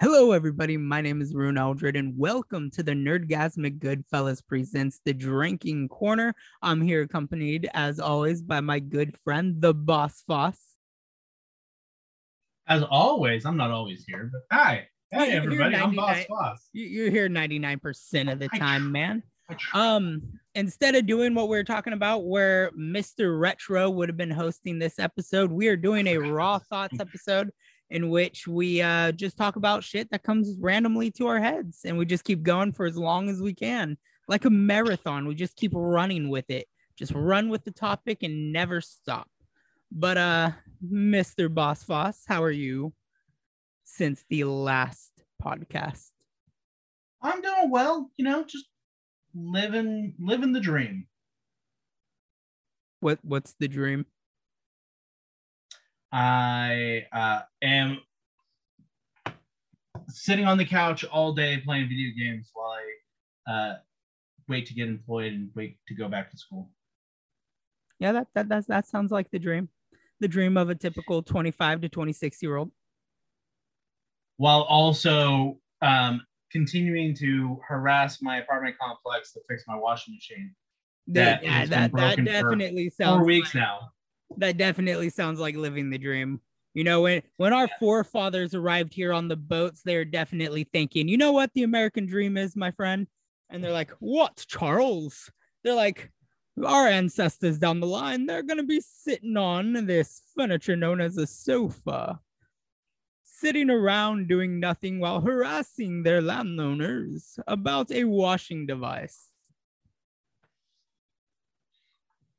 Hello, everybody. My name is Ryunn Eldred, and welcome to the Nerdgazmic Goodfellas presents the Drinking Corner. I'm here accompanied, as always, by my good friend, the Boss Foss. As always, I'm not always here, but hi. Hey, everybody. I'm Boss. You- You're here 99% of the time, man. Um, instead of doing what we are talking about, where Mr. Retro would have been hosting this episode, we are doing a Raw Thoughts episode in which we uh just talk about shit that comes randomly to our heads and we just keep going for as long as we can. Like a marathon, we just keep running with it. Just run with the topic and never stop. But uh Mr. Boss Foss, how are you since the last podcast? I'm doing well, you know, just living living the dream. What what's the dream? I uh, am sitting on the couch all day playing video games while I uh, wait to get employed and wait to go back to school. Yeah, that that that's, that sounds like the dream. The dream of a typical 25 to 26 year old. While also um, continuing to harass my apartment complex to fix my washing machine. That, That yeah, that, that definitely sounds Four weeks like, now. That definitely sounds like living the dream. You know, when when our forefathers arrived here on the boats, they're definitely thinking, you know what the American dream is, my friend? And they're like, What, Charles? They're like, our ancestors down the line, they're gonna be sitting on this furniture known as a sofa. Sitting around doing nothing while harassing their landowners about a washing device.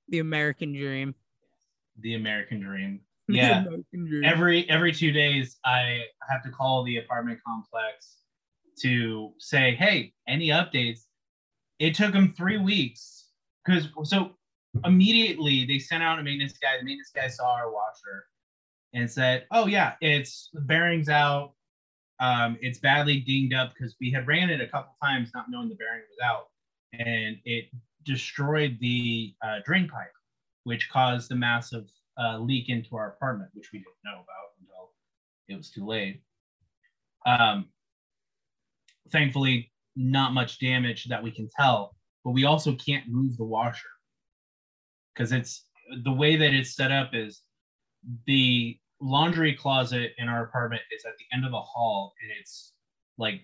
The American dream. The American dream. Yeah. American dream. every every two days i have to call the apartment complex to say hey any updates it took them three weeks because so immediately they sent out a maintenance guy the maintenance guy saw our washer and said oh yeah it's the bearings out um, it's badly dinged up because we had ran it a couple times not knowing the bearing was out and it destroyed the uh, drain pipe which caused the massive uh, leak into our apartment, which we didn't know about until it was too late. Um, thankfully, not much damage that we can tell, but we also can't move the washer because it's the way that it's set up is the laundry closet in our apartment is at the end of the hall and it's like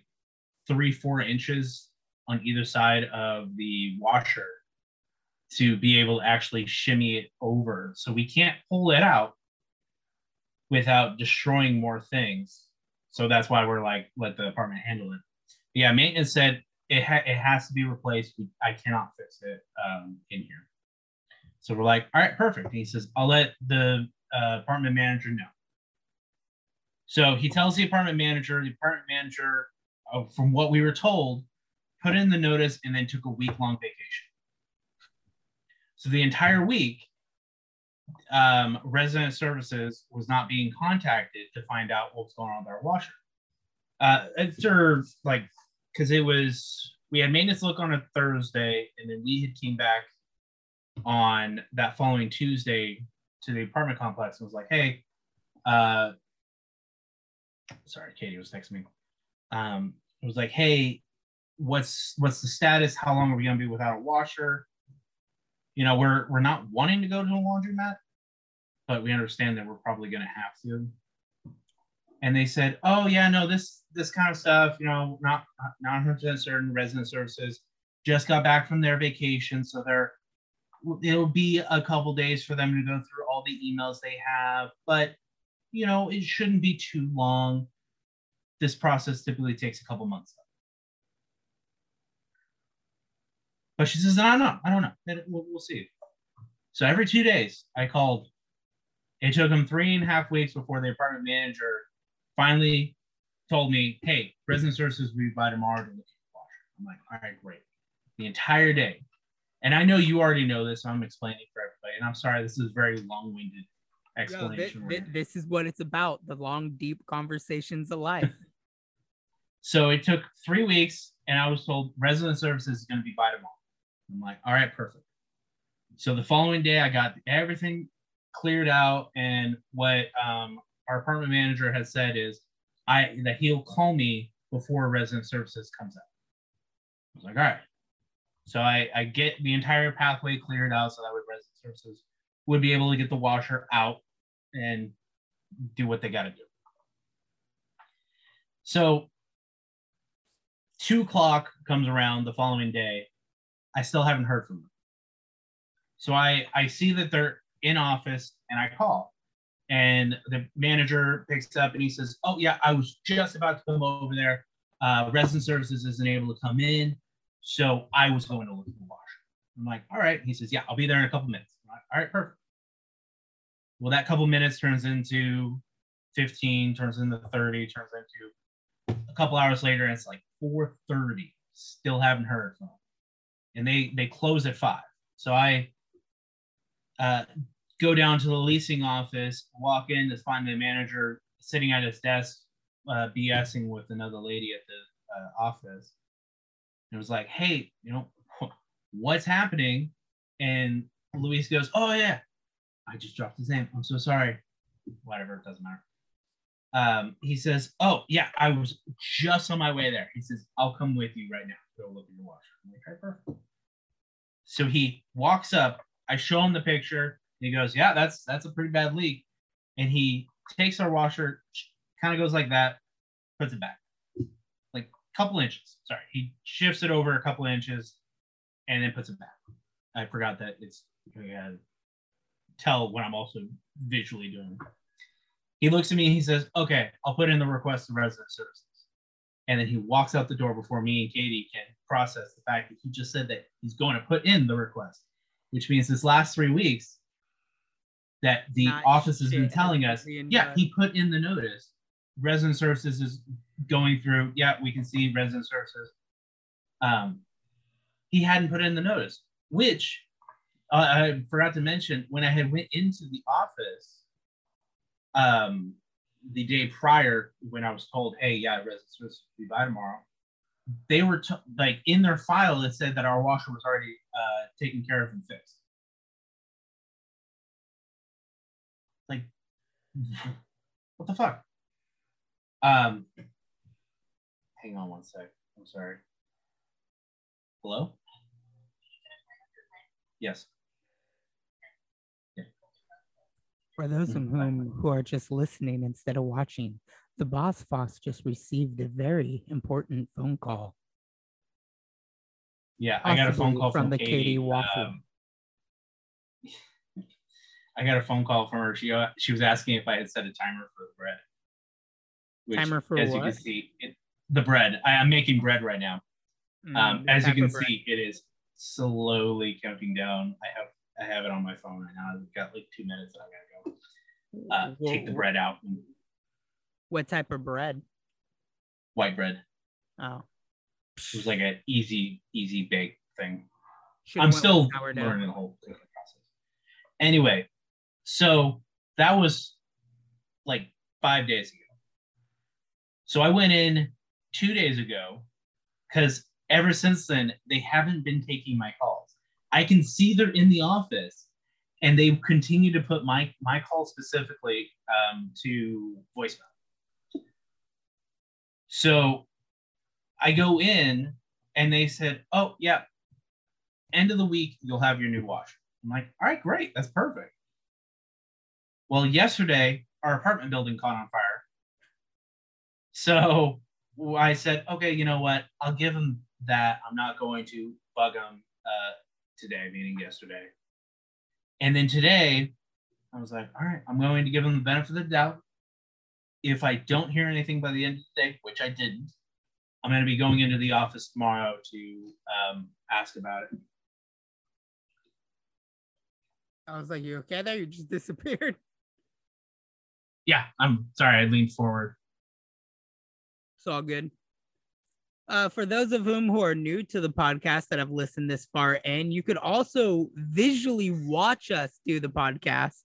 three, four inches on either side of the washer to be able to actually shimmy it over. So we can't pull it out without destroying more things. So that's why we're like, let the apartment handle it. Yeah, maintenance said it, ha- it has to be replaced. We, I cannot fix it um, in here. So we're like, all right, perfect. And he says, I'll let the uh, apartment manager know. So he tells the apartment manager, the apartment manager, uh, from what we were told, put in the notice and then took a week long vacation. So the entire week, um, resident services was not being contacted to find out what was going on with our washer. Uh, sort of like because it was we had maintenance look on a Thursday, and then we had came back on that following Tuesday to the apartment complex and was like, "Hey, uh, sorry, Katie was texting me. Um, it was like, "Hey, what's what's the status? How long are we gonna be without a washer?" You know, we're we're not wanting to go to a laundromat, but we understand that we're probably going to have to. And they said, "Oh yeah, no, this this kind of stuff, you know, not not 100 certain resident services just got back from their vacation, so they're it'll be a couple days for them to go through all the emails they have, but you know, it shouldn't be too long. This process typically takes a couple months. But she says, I don't know. I don't know. Then We'll, we'll see. So every two days, I called. It took them three and a half weeks before the apartment manager finally told me, hey, resident services will be by tomorrow to look at the washer. I'm like, all right, great. The entire day. And I know you already know this, so I'm explaining for everybody. And I'm sorry, this is very long-winded Yo, thi- explanation. this is what it's about the long, deep conversations of life. So it took three weeks, and I was told resident services is going to be by tomorrow. I'm like, all right, perfect. So the following day, I got everything cleared out, and what um, our apartment manager had said is, I that he'll call me before resident services comes out. I was like, all right. So I, I get the entire pathway cleared out so that way resident services would be able to get the washer out and do what they got to do. So two o'clock comes around the following day. I still haven't heard from them. So I, I see that they're in office and I call. And the manager picks up and he says, Oh, yeah, I was just about to come over there. Uh, resident services isn't able to come in. So I was going to look at the washer. I'm like, All right. He says, Yeah, I'll be there in a couple minutes. Like, All right, perfect. Well, that couple minutes turns into 15, turns into 30, turns into a couple hours later, and it's like 4:30. Still haven't heard from them. And they they close at five. So I uh, go down to the leasing office, walk in to find the manager sitting at his desk, uh, BSing with another lady at the uh, office. And it was like, hey, you know, what's happening? And Luis goes, oh, yeah, I just dropped his name. I'm so sorry. Whatever, it doesn't matter. Um, he says, oh, yeah, I was just on my way there. He says, I'll come with you right now. Go look at your washer. I'm like. So he walks up. I show him the picture. He goes, "Yeah, that's that's a pretty bad leak," and he takes our washer, kind of goes like that, puts it back, like a couple inches. Sorry, he shifts it over a couple inches, and then puts it back. I forgot that it's gotta tell what I'm also visually doing. He looks at me and he says, "Okay, I'll put in the request of resident services," and then he walks out the door before me and Katie can process the fact that he just said that he's going to put in the request, which means this last three weeks that the Not office has been telling us, yeah, he put in the notice. Resident services is going through, yeah, we can see resident services. Um, he hadn't put in the notice, which uh, I forgot to mention when I had went into the office um, the day prior when I was told, hey, yeah, resident supposed to be by tomorrow. They were t- like in their file, it said that our washer was already uh, taken care of and fixed. Like, what the fuck? Um, hang on one sec. I'm sorry. Hello? Yes. For those of Mhm. whom who are just listening instead of watching, the boss Foss just received a very important phone call. Yeah, I got a phone call from from, the Katie. Katie Waffle. um, I got a phone call from her. She uh, she was asking if I had set a timer for the bread. Which, Timer for as you can see, it, the bread. I, am making bread right now. Mm, Um, as you can see, it is slowly counting down. I have I have it on my phone right now. I've got like two minutes I gotta go. Uh, Wha- take the bread out. And What type of bread? white bread. Oh, It was like an easy easy bake thing. Should've I'm still learning the whole process. Anyway, so that was like five days ago. So I went in two days ago because ever since then they haven't been taking my calls. I can see they're in the office and they continue to put my my call specifically um, to voicemail. So I go in and they said, "Oh yeah, end of the week you'll have your new washer." I'm like, "All right, great, that's perfect." Well, yesterday our apartment building caught on fire, so I said, "Okay, you know what? I'll give them that. I'm not going to bug them uh, today, meaning yesterday." And then today, I was like, "All right, I'm going to give them the benefit of the doubt." If I don't hear anything by the end of the day, which I didn't, I'm going to be going into the office tomorrow to um, ask about it. I was like, "You okay there? You just disappeared." Yeah, I'm sorry. I leaned forward. It's all good. Uh, for those of whom who are new to the podcast that have listened this far in, you could also visually watch us do the podcasts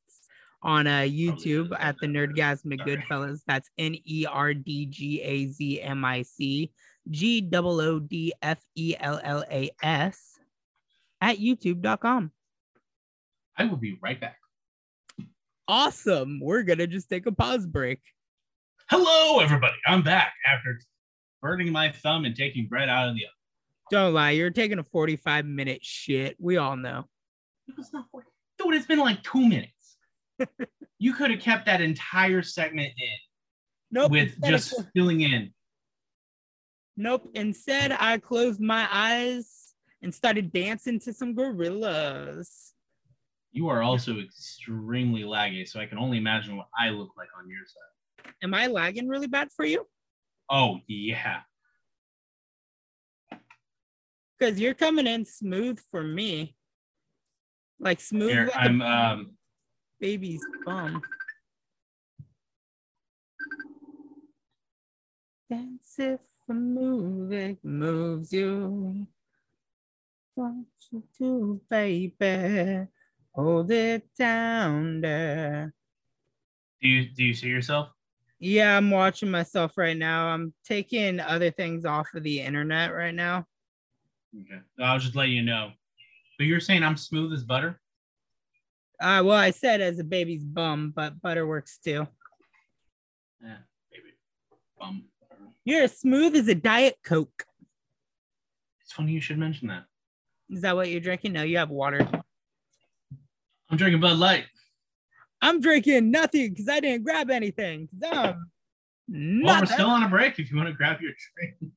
on uh, YouTube at the Nerdgazmic Goodfellas. That's N E R D G A Z M I C G O O D F E L L A S at youtube.com. I will be right back. Awesome. We're going to just take a pause break. Hello, everybody. I'm back after burning my thumb and taking bread out of the oven. Don't lie, you're taking a 45 minute shit. We all know. It was not 40. Dude, it's been like two minutes. you could have kept that entire segment in Nope. with just filling in. nope. Instead, I closed my eyes and started dancing to some Gorillaz. You are also extremely laggy, so I can only imagine what I look like on your side. Am I lagging really bad for you? Oh, yeah. Because you're coming in smooth for me. Like smooth Here, like I'm um baby's bum. Dance if a movie moves you. What you do, baby? Hold it down there. do you do you see yourself? Yeah, I'm watching myself right now. I'm taking other things off of the internet right now. Okay. I'll just let you know. But you're saying I'm smooth as butter? Uh, well, I said as a baby's bum, but butter works too. Yeah, baby. Bum. You're as smooth as a Diet Coke. It's funny you should mention that. Is that what you're drinking? No, you have water. I'm drinking Bud Light. I'm drinking nothing because I didn't grab anything. 'cause I'm Well, we're still on a break if you want to grab your drink.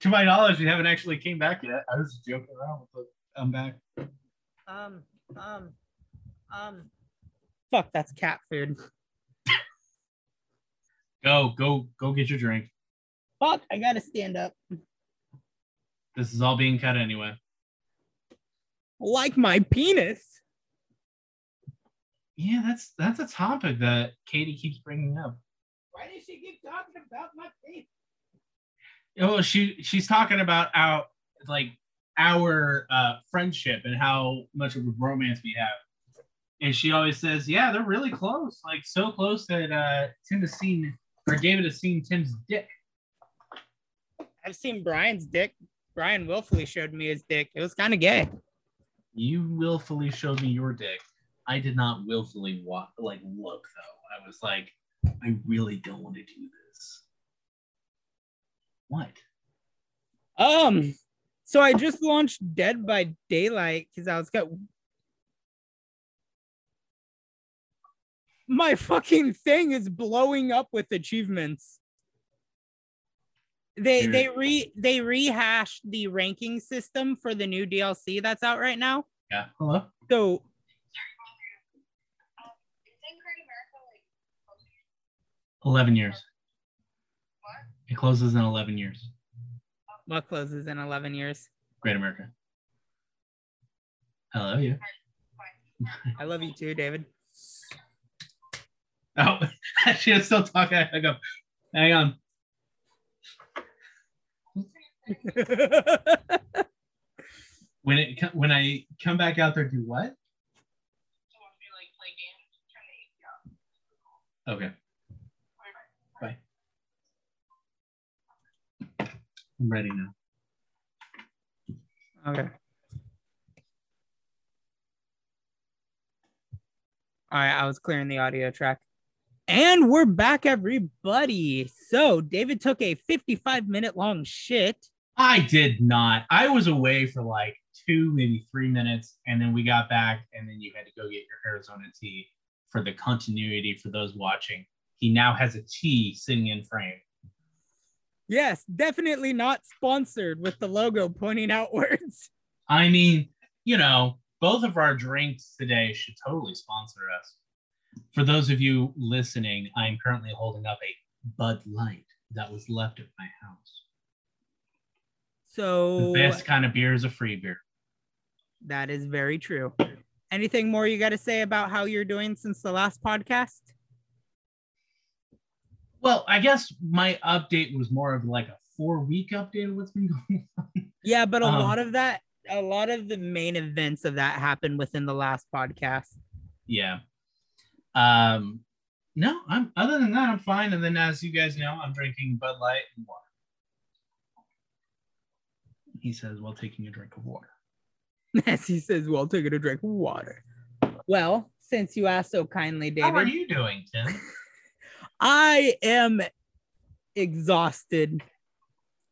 to my knowledge, we haven't actually came back yet. I was joking around with the I'm back. um um um. Fuck, that's cat food. Go, go, go get your drink. Fuck, I gotta stand up. This is all being cut anyway. Like my penis. Yeah, that's that's a topic that Katie keeps bringing up. Why does she keep talking about my penis? Oh, she she's talking about our like our uh, friendship and how much of a romance we have. And she always says, "Yeah, they're really close, like so close that uh, Tim has seen or David has seen Tim's dick." I've seen Brian's dick. Brian willfully showed me his dick. It was kind of gay. You willfully showed me your dick. I did not willfully walk like look though. I was like, I really don't want to do this. What? Um, so I just launched Dead by Daylight because I was got my fucking thing is blowing up with achievements. They Dude. they re they rehashed the ranking system for the new DLC that's out right now. Yeah. Hello. So Eleven years. It closes in eleven years. what closes in 11 years? Great America. Hello, you. I love you too, David. Oh, she is still talking. I go, hang on. When it when I come back out there, do what? Okay. I'm ready now. Okay. All right, I was clearing the audio track. And we're back, everybody. So, David took a 55 minute long shit. I did not. I was away for like two, maybe three minutes, and then we got back, and then you had to go get your Arizona tea for the continuity for those watching. He now has a tea sitting in frame. Yes, definitely not sponsored with the logo pointing outwards. I mean, you know, both of our drinks today should totally sponsor us. For those of you listening, I am currently holding up a Bud Light that was left at my house. So, The best kind of beer is a free beer. that is very true. Anything more you got to say about how you're doing since the last podcast? Well, I guess my update was more of like a four week update of what's been going on. Yeah, but a Um, lot of that, a lot of the main events of that happened within the last podcast. Yeah. Um, no, I'm other than that, I'm fine. And then as you guys know, I'm drinking Bud Light and water. He says while taking a drink of water. As he says, well, taking a drink of water. Well, since you asked so kindly, David. How are you doing, Tim? I am exhausted.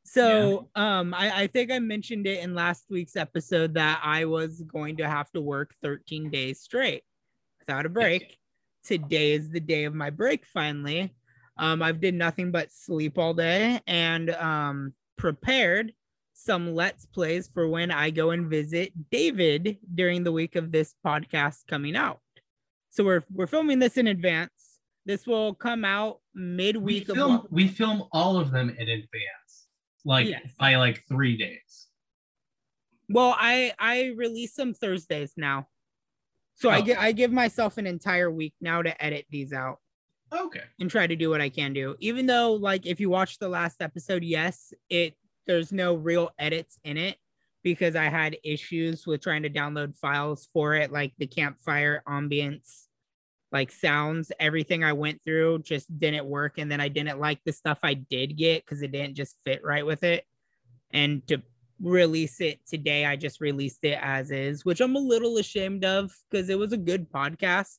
So um I, I think I mentioned it in last week's episode that I was going to have to work 13 days straight without a break. Today is the day of my break finally. Um I've did nothing but sleep all day and um prepared some let's plays for when I go and visit David during the week of this podcast coming out. So we're we're filming this in advance. This will come out midweek. We film of we film all of them in advance, like Yes. by like three days. Well, I I release them Thursdays now. So I Oh. get I give myself an entire week now to edit these out Okay. and try to do what I can do. Even though like if you watch the last episode, yes, it there's no real edits in it because I had issues with trying to download files for it like the campfire ambience like sounds everything I went through just didn't work and then I didn't like the stuff I did get cuz it didn't just fit right with it. And to release it today, I just released it as is, which I'm a little ashamed of because it was a good podcast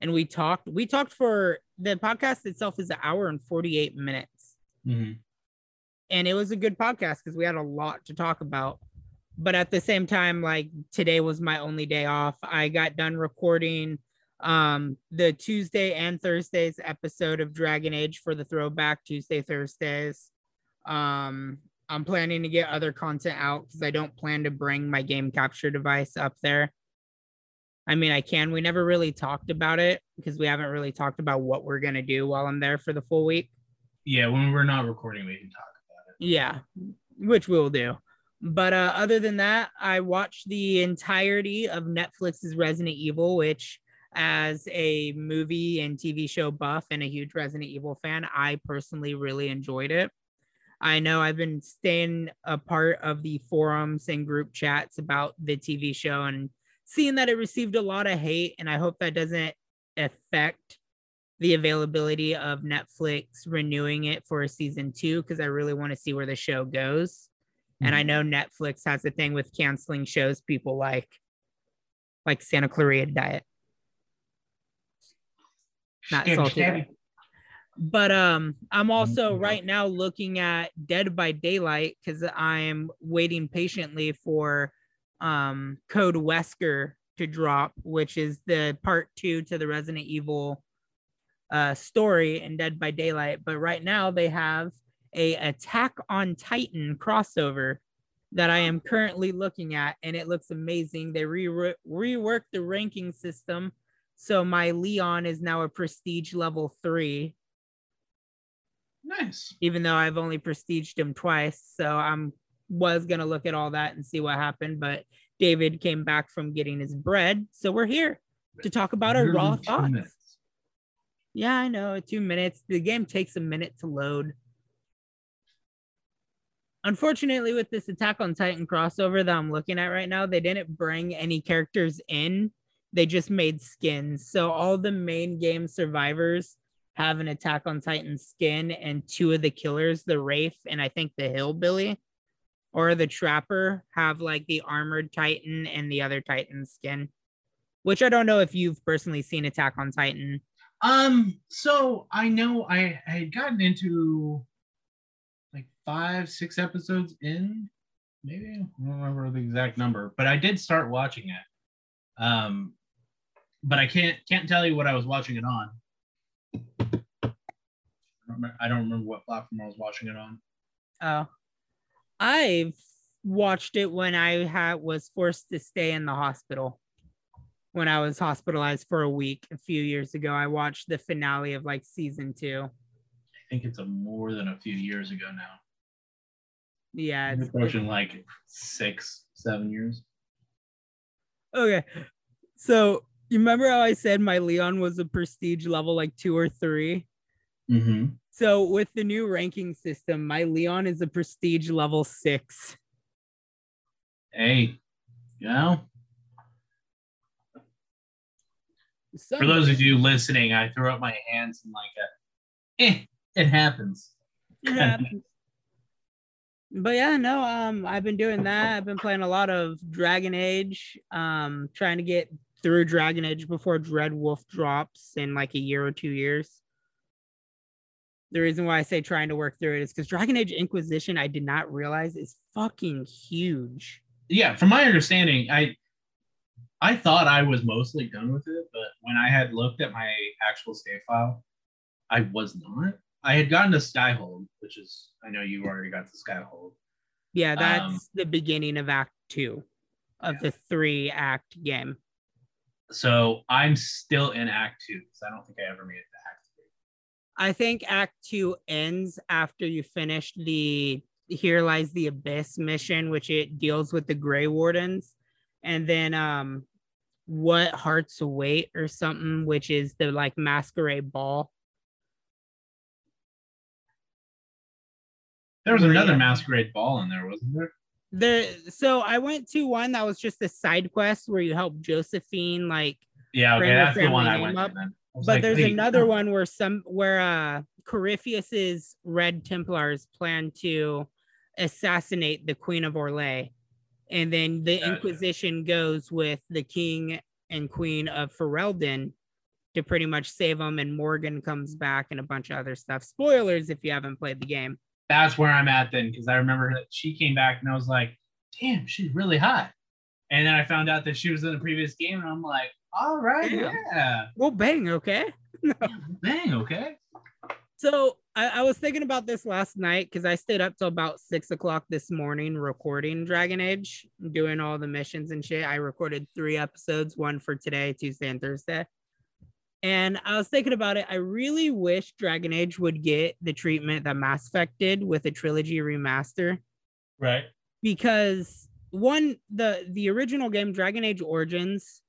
and we talked we talked for the podcast itself is an hour and 48 minutes Mhm. and it was a good podcast because we had a lot to talk about but at the same time like today was my only day off i got done recording um the tuesday and thursdays episode of dragon age for the throwback tuesday thursdays um i'm planning to get other content out because i don't plan to bring my game capture device up there i mean i can we never really talked about it because we haven't really talked about what we're going to do while i'm there for the full week Yeah, when we're not recording, we can talk about it. yeah, which we'll do. But uh, other than that, I watched the entirety of Netflix's Resident Evil, which, as a movie and TV show buff and a huge Resident Evil fan, I personally really enjoyed it. I know I've been staying a part of the forums and group chats about the TV show and seeing that it received a lot of hate, and I hope that doesn't affect the availability of Netflix renewing it for a season two because I really want to see where the show goes. And I mm-hmm. know Netflix has a thing with canceling shows people like, like Santa Clarita Diet. Not Stabby, salty. But um, I'm also Mhm. right now looking at Dead by Daylight because I'm waiting patiently for um Code Wesker to drop, which is the part two to the Resident Evil uh story in Dead by Daylight. But right now they have a Attack on Titan crossover that I am currently looking at, and it looks amazing. They re- reworked the ranking system, so my Leon is now a prestige level three Nice. even though I've only prestiged him twice. So I'm was gonna look at all that and see what happened, but David came back from getting his bread, so we're here to talk about our raw thoughts. minutes. Yeah, I know. Two minutes. The game takes a minute to load. Unfortunately, with this Attack on Titan crossover that I'm looking at right now, they didn't bring any characters in. They just made skins. So all the main game survivors have an Attack on Titan skin, and two of the killers, the Wraith and I think the Hillbilly or the Trapper, have like the Armored Titan and the other Titan skin. Which I don't know if you've personally seen Attack on Titan. Um, so I know I, I had gotten into like five, six episodes in, maybe I don't remember the exact number, but I did start watching it. Um, but I can't can't tell you what I was watching it on. I don't remember, I what platform I was watching it on. Oh, I've watched it when I had was forced to stay in the hospital. When I was hospitalized for a week a few years ago, I watched the finale of like season two. I think it's a more than a few years ago now. Yeah, it's, approaching like six, seven years. okay. So you remember how I said my Leon was a prestige level like two or three? Mm-hmm. So with the new ranking system, my Leon is a prestige level six. Hey, you know, for those of you listening, I threw up my hands and like a, eh, it happens. It happens. But yeah, no, um, I've been doing that. I've been playing a lot of Dragon Age, um, trying to get through Dragon Age before Dread Wolf drops in like a year or two years. the reason why I say trying to work through it is because Dragon Age Inquisition, I did not realize is fucking huge. Yeah, from my understanding, I I thought I was mostly done with it, but when I had looked at my actual save file, I was not. I had gotten to Skyhold, which is I know you already got to Skyhold. Yeah, that's um, the beginning of Act Two of yeah. the three act game. So I'm still in Act Two because I don't think I ever made it to Act Three. I think Act Two ends after you finish the Here Lies the Abyss mission, which it deals with the Grey Wardens, and then um, What Hearts Await or something, which is the like masquerade ball. There was another masquerade ball in there, wasn't there? The so I went to one that was just a side quest where you help Josephine like yeah okay that's the one I went up. to but like, there's another one where some where uh Corypheus's Red Templars plan to assassinate the Queen of Orlais, and then the Inquisition goes with the King and Queen of Ferelden to pretty much save them, and Morrigan comes back and a bunch of other stuff. Spoilers if you haven't played the game that's where I'm at then, because I remember that she came back and I was like, damn, she's really hot. And then I found out that she was in the previous game, and I'm like, all right, damn. yeah. Well, bang, okay. yeah, bang, okay. So I, I, was thinking about this last night because I stayed up till about six o'clock this morning recording Dragon Age, doing all the missions and shit. I recorded three episodes, one for today, Tuesday, and Thursday. And I was thinking about it. I really wish Dragon Age would get the treatment that Mass Effect did with a trilogy remaster. Right. Because one, the the original game, Dragon Age Origins,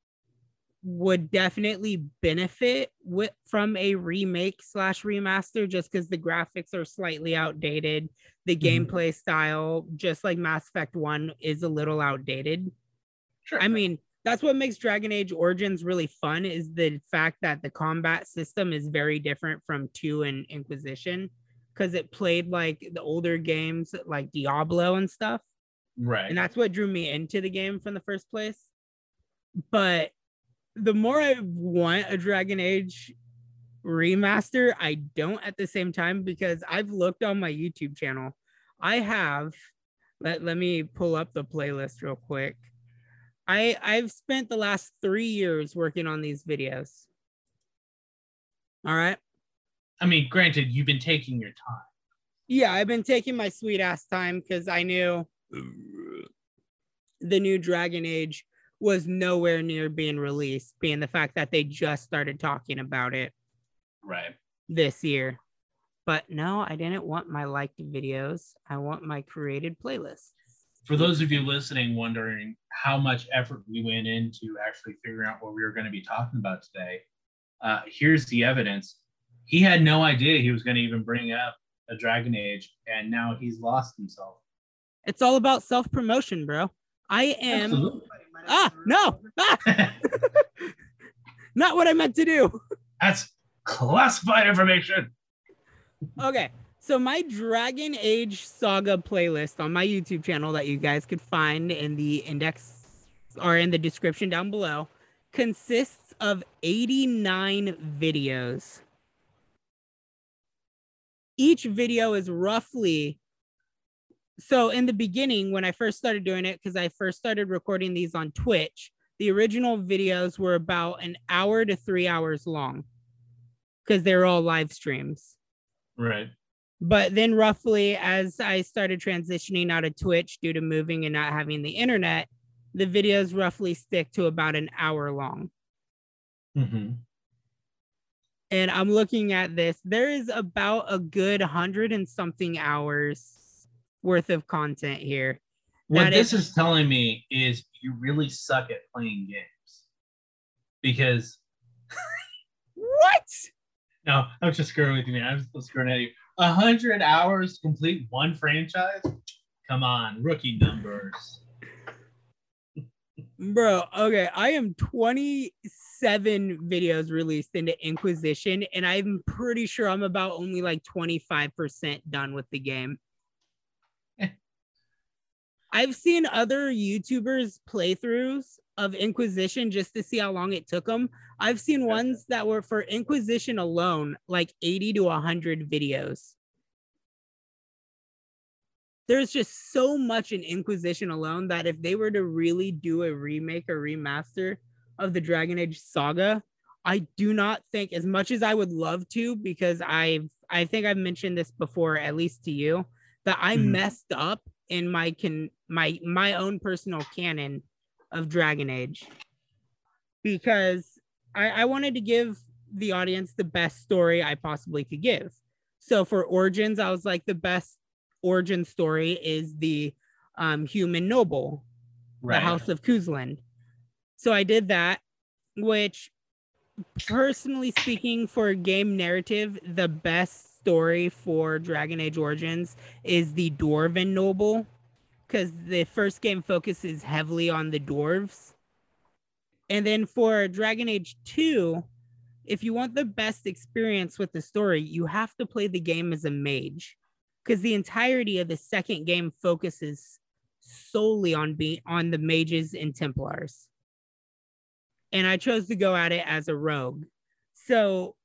would definitely benefit with from a remake slash remaster just because the graphics are slightly outdated. The mm-hmm. gameplay style, just like Mass Effect 1, is a little outdated. Sure. I mean, that's what makes Dragon Age Origins really fun is the fact that the combat system is very different from 2 and Inquisition because it played like the older games like Diablo and stuff. Right. And that's what drew me into the game from the first place. But the more I want a Dragon Age remaster, I don't at the same time because I've looked on my YouTube channel. I have let, let me pull up the playlist real quick. I I've spent the last three years working on these videos. All right. I mean, granted, you've been taking your time. Yeah, I've been taking my sweet ass time because I knew the new Dragon Age was nowhere near being released, being the fact that they just started talking about it right this year. But no, I didn't want my liked videos. I want my created playlists for those of you listening wondering how much effort we went into actually figuring out what we were going to be talking about today, uh, here's the evidence. He had no idea he was going to even bring up a Dragon Age, and now he's lost himself. It's all about self promotion, bro. I am. Absolutely. Ah, no. Ah. Not what I meant to do. That's classified information. Okay. So my Dragon Age Saga playlist on my YouTube channel that you guys could find in the index or in the description down below consists of 89 videos. Each video is roughly so in the beginning when I first started doing it cuz I first started recording these on Twitch, the original videos were about an hour to 3 hours long cuz they're all live streams. Right but then roughly as i started transitioning out of twitch due to moving and not having the internet the videos roughly stick to about an hour long. Mm-hmm. and i'm looking at this there is about a good hundred and something hours worth of content here. What this is, is telling me is you really suck at playing games. Because what? No i'm just screwing with you man. I'm just screwing at you a hundred hours to complete one franchise? Come on, rookie numbers. Bro, okay, I am 27 videos released into Inquisition, and I'm pretty sure I'm about only like 25% done with the game. I've seen other YouTubers playthroughs of Inquisition just to see how long it took them. I've seen ones that were for Inquisition alone, like 80 to 100 videos. There's just so much in Inquisition alone that if they were to really do a remake or remaster of the Dragon Age saga, I do not think as much as I would love to because I've I think I've mentioned this before at least to you that I mm-hmm. messed up in my can my my own personal canon of Dragon Age because I, I wanted to give the audience the best story I possibly could give. So for Origins, I was like, the best origin story is the um, human noble, right. the House of Cousland. So I did that, which personally speaking, for game narrative, the best story for Dragon Age Origins is the Dwarven Noble because the first game focuses heavily on the dwarves. And then for Dragon Age 2, if you want the best experience with the story, you have to play the game as a mage because the entirety of the second game focuses solely on being on the mages and templars. And I chose to go at it as a rogue. So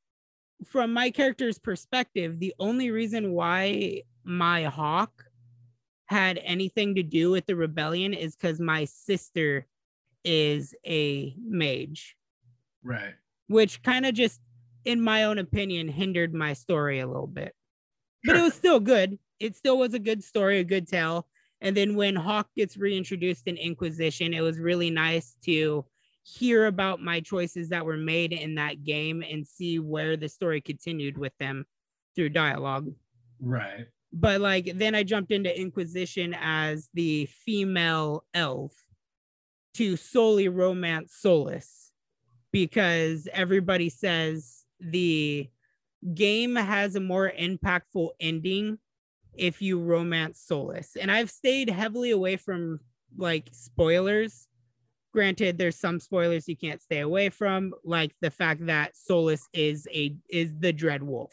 from my character's perspective, the only reason why my Hawke had anything to do with the rebellion is because my sister is a mage. Right. Which kind of just, in my own opinion, hindered my story a little bit. Sure. But it was still good. It still was a good story, a good tale. And then when Hawke gets reintroduced in Inquisition, it was really nice to hear about my choices that were made in that game and see where the story continued with them through dialogue. Right but like then I jumped into Inquisition as the female elf to solely romance Solas because everybody says the game has a more impactful ending if you romance Solas. And I've stayed heavily away from like spoilers. Granted, there's some spoilers you can't stay away from, like the fact that Solas is a is the Dread Wolf.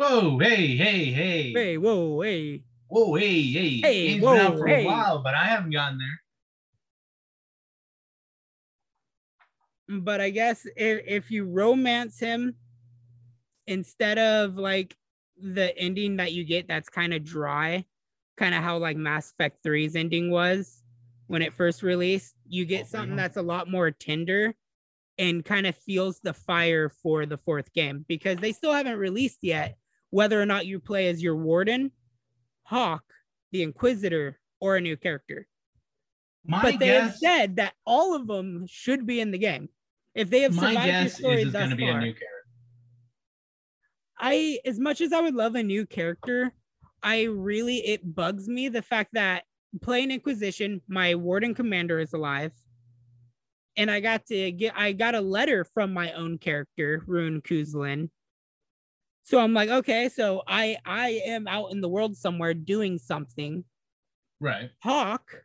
Whoa, hey, hey, hey. Hey, whoa, hey. Whoa, hey, hey. Hey, Game's whoa, been out for hey. a while, but I haven't gotten there. But I guess if, if you romance him instead of like the ending that you get that's kind of dry, kind of how like Mass Effect 3's ending was when it first released, you get uh-huh. something that's a lot more tender and kind of feels the fire for the fourth game because they still haven't released yet whether or not you play as your warden, Hawke, the Inquisitor, or a new character. My but they guess, have said that all of them should be in the game. If they have survived the story is thus far, be a new character. I, as much as I would love a new character, I really it bugs me the fact that playing Inquisition, my warden commander is alive, and I got to get I got a letter from my own character, Rune Cousland, so I'm like, okay, so I I am out in the world somewhere doing something. Right. Hawke,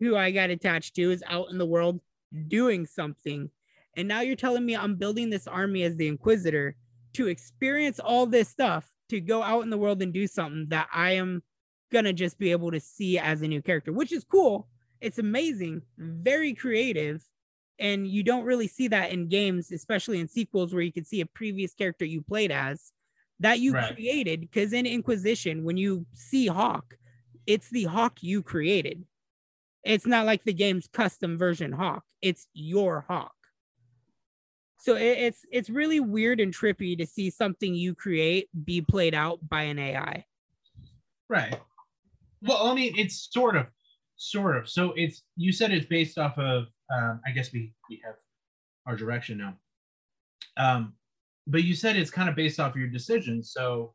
who I got attached to, is out in the world doing something. And now you're telling me I'm building this army as the Inquisitor to experience all this stuff, to go out in the world and do something that I am gonna just be able to see as a new character, which is cool. It's amazing, very creative and you don't really see that in games especially in sequels where you can see a previous character you played as that you right. created because in inquisition when you see Hawke it's the Hawke you created. It's not like the game's custom version Hawke it's your Hawke. So it, it's it's really weird and trippy to see something you create be played out by an ai right. Well i mean it's sort of sort of. So it's you said it's based off of um, I guess we we have our direction now. Um, but you said it's kind of based off of your decisions. So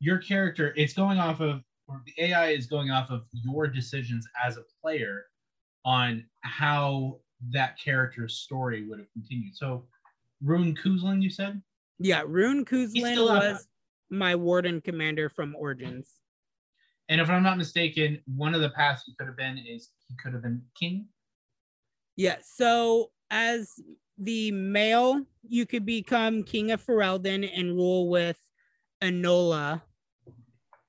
your character, it's going off of, or the AI is going off of your decisions as a player on how that character's story would have continued. So Rune Cousland, you said? Yeah, Rune Cousland was my warden commander from Origins. And if I'm not mistaken, one of the paths he could have been is he could have been king yeah. So as the male, you could become king of Ferelden and rule with Anora,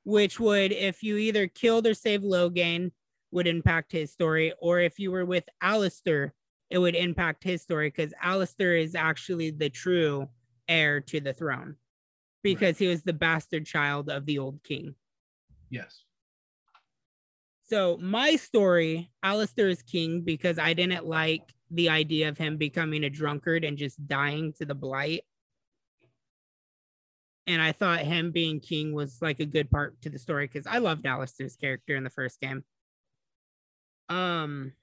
which would, if you either killed or saved Loghain, would impact his story. Or if you were with Alistair, it would impact his story because Alistair is actually the true heir to the throne because he was the bastard child of the old king. Yes. So my story, Alistair is king because I didn't like the idea of him becoming a drunkard and just dying to the blight. And I thought him being king was like a good part to the story because I loved Alistair's character in the first game. Um,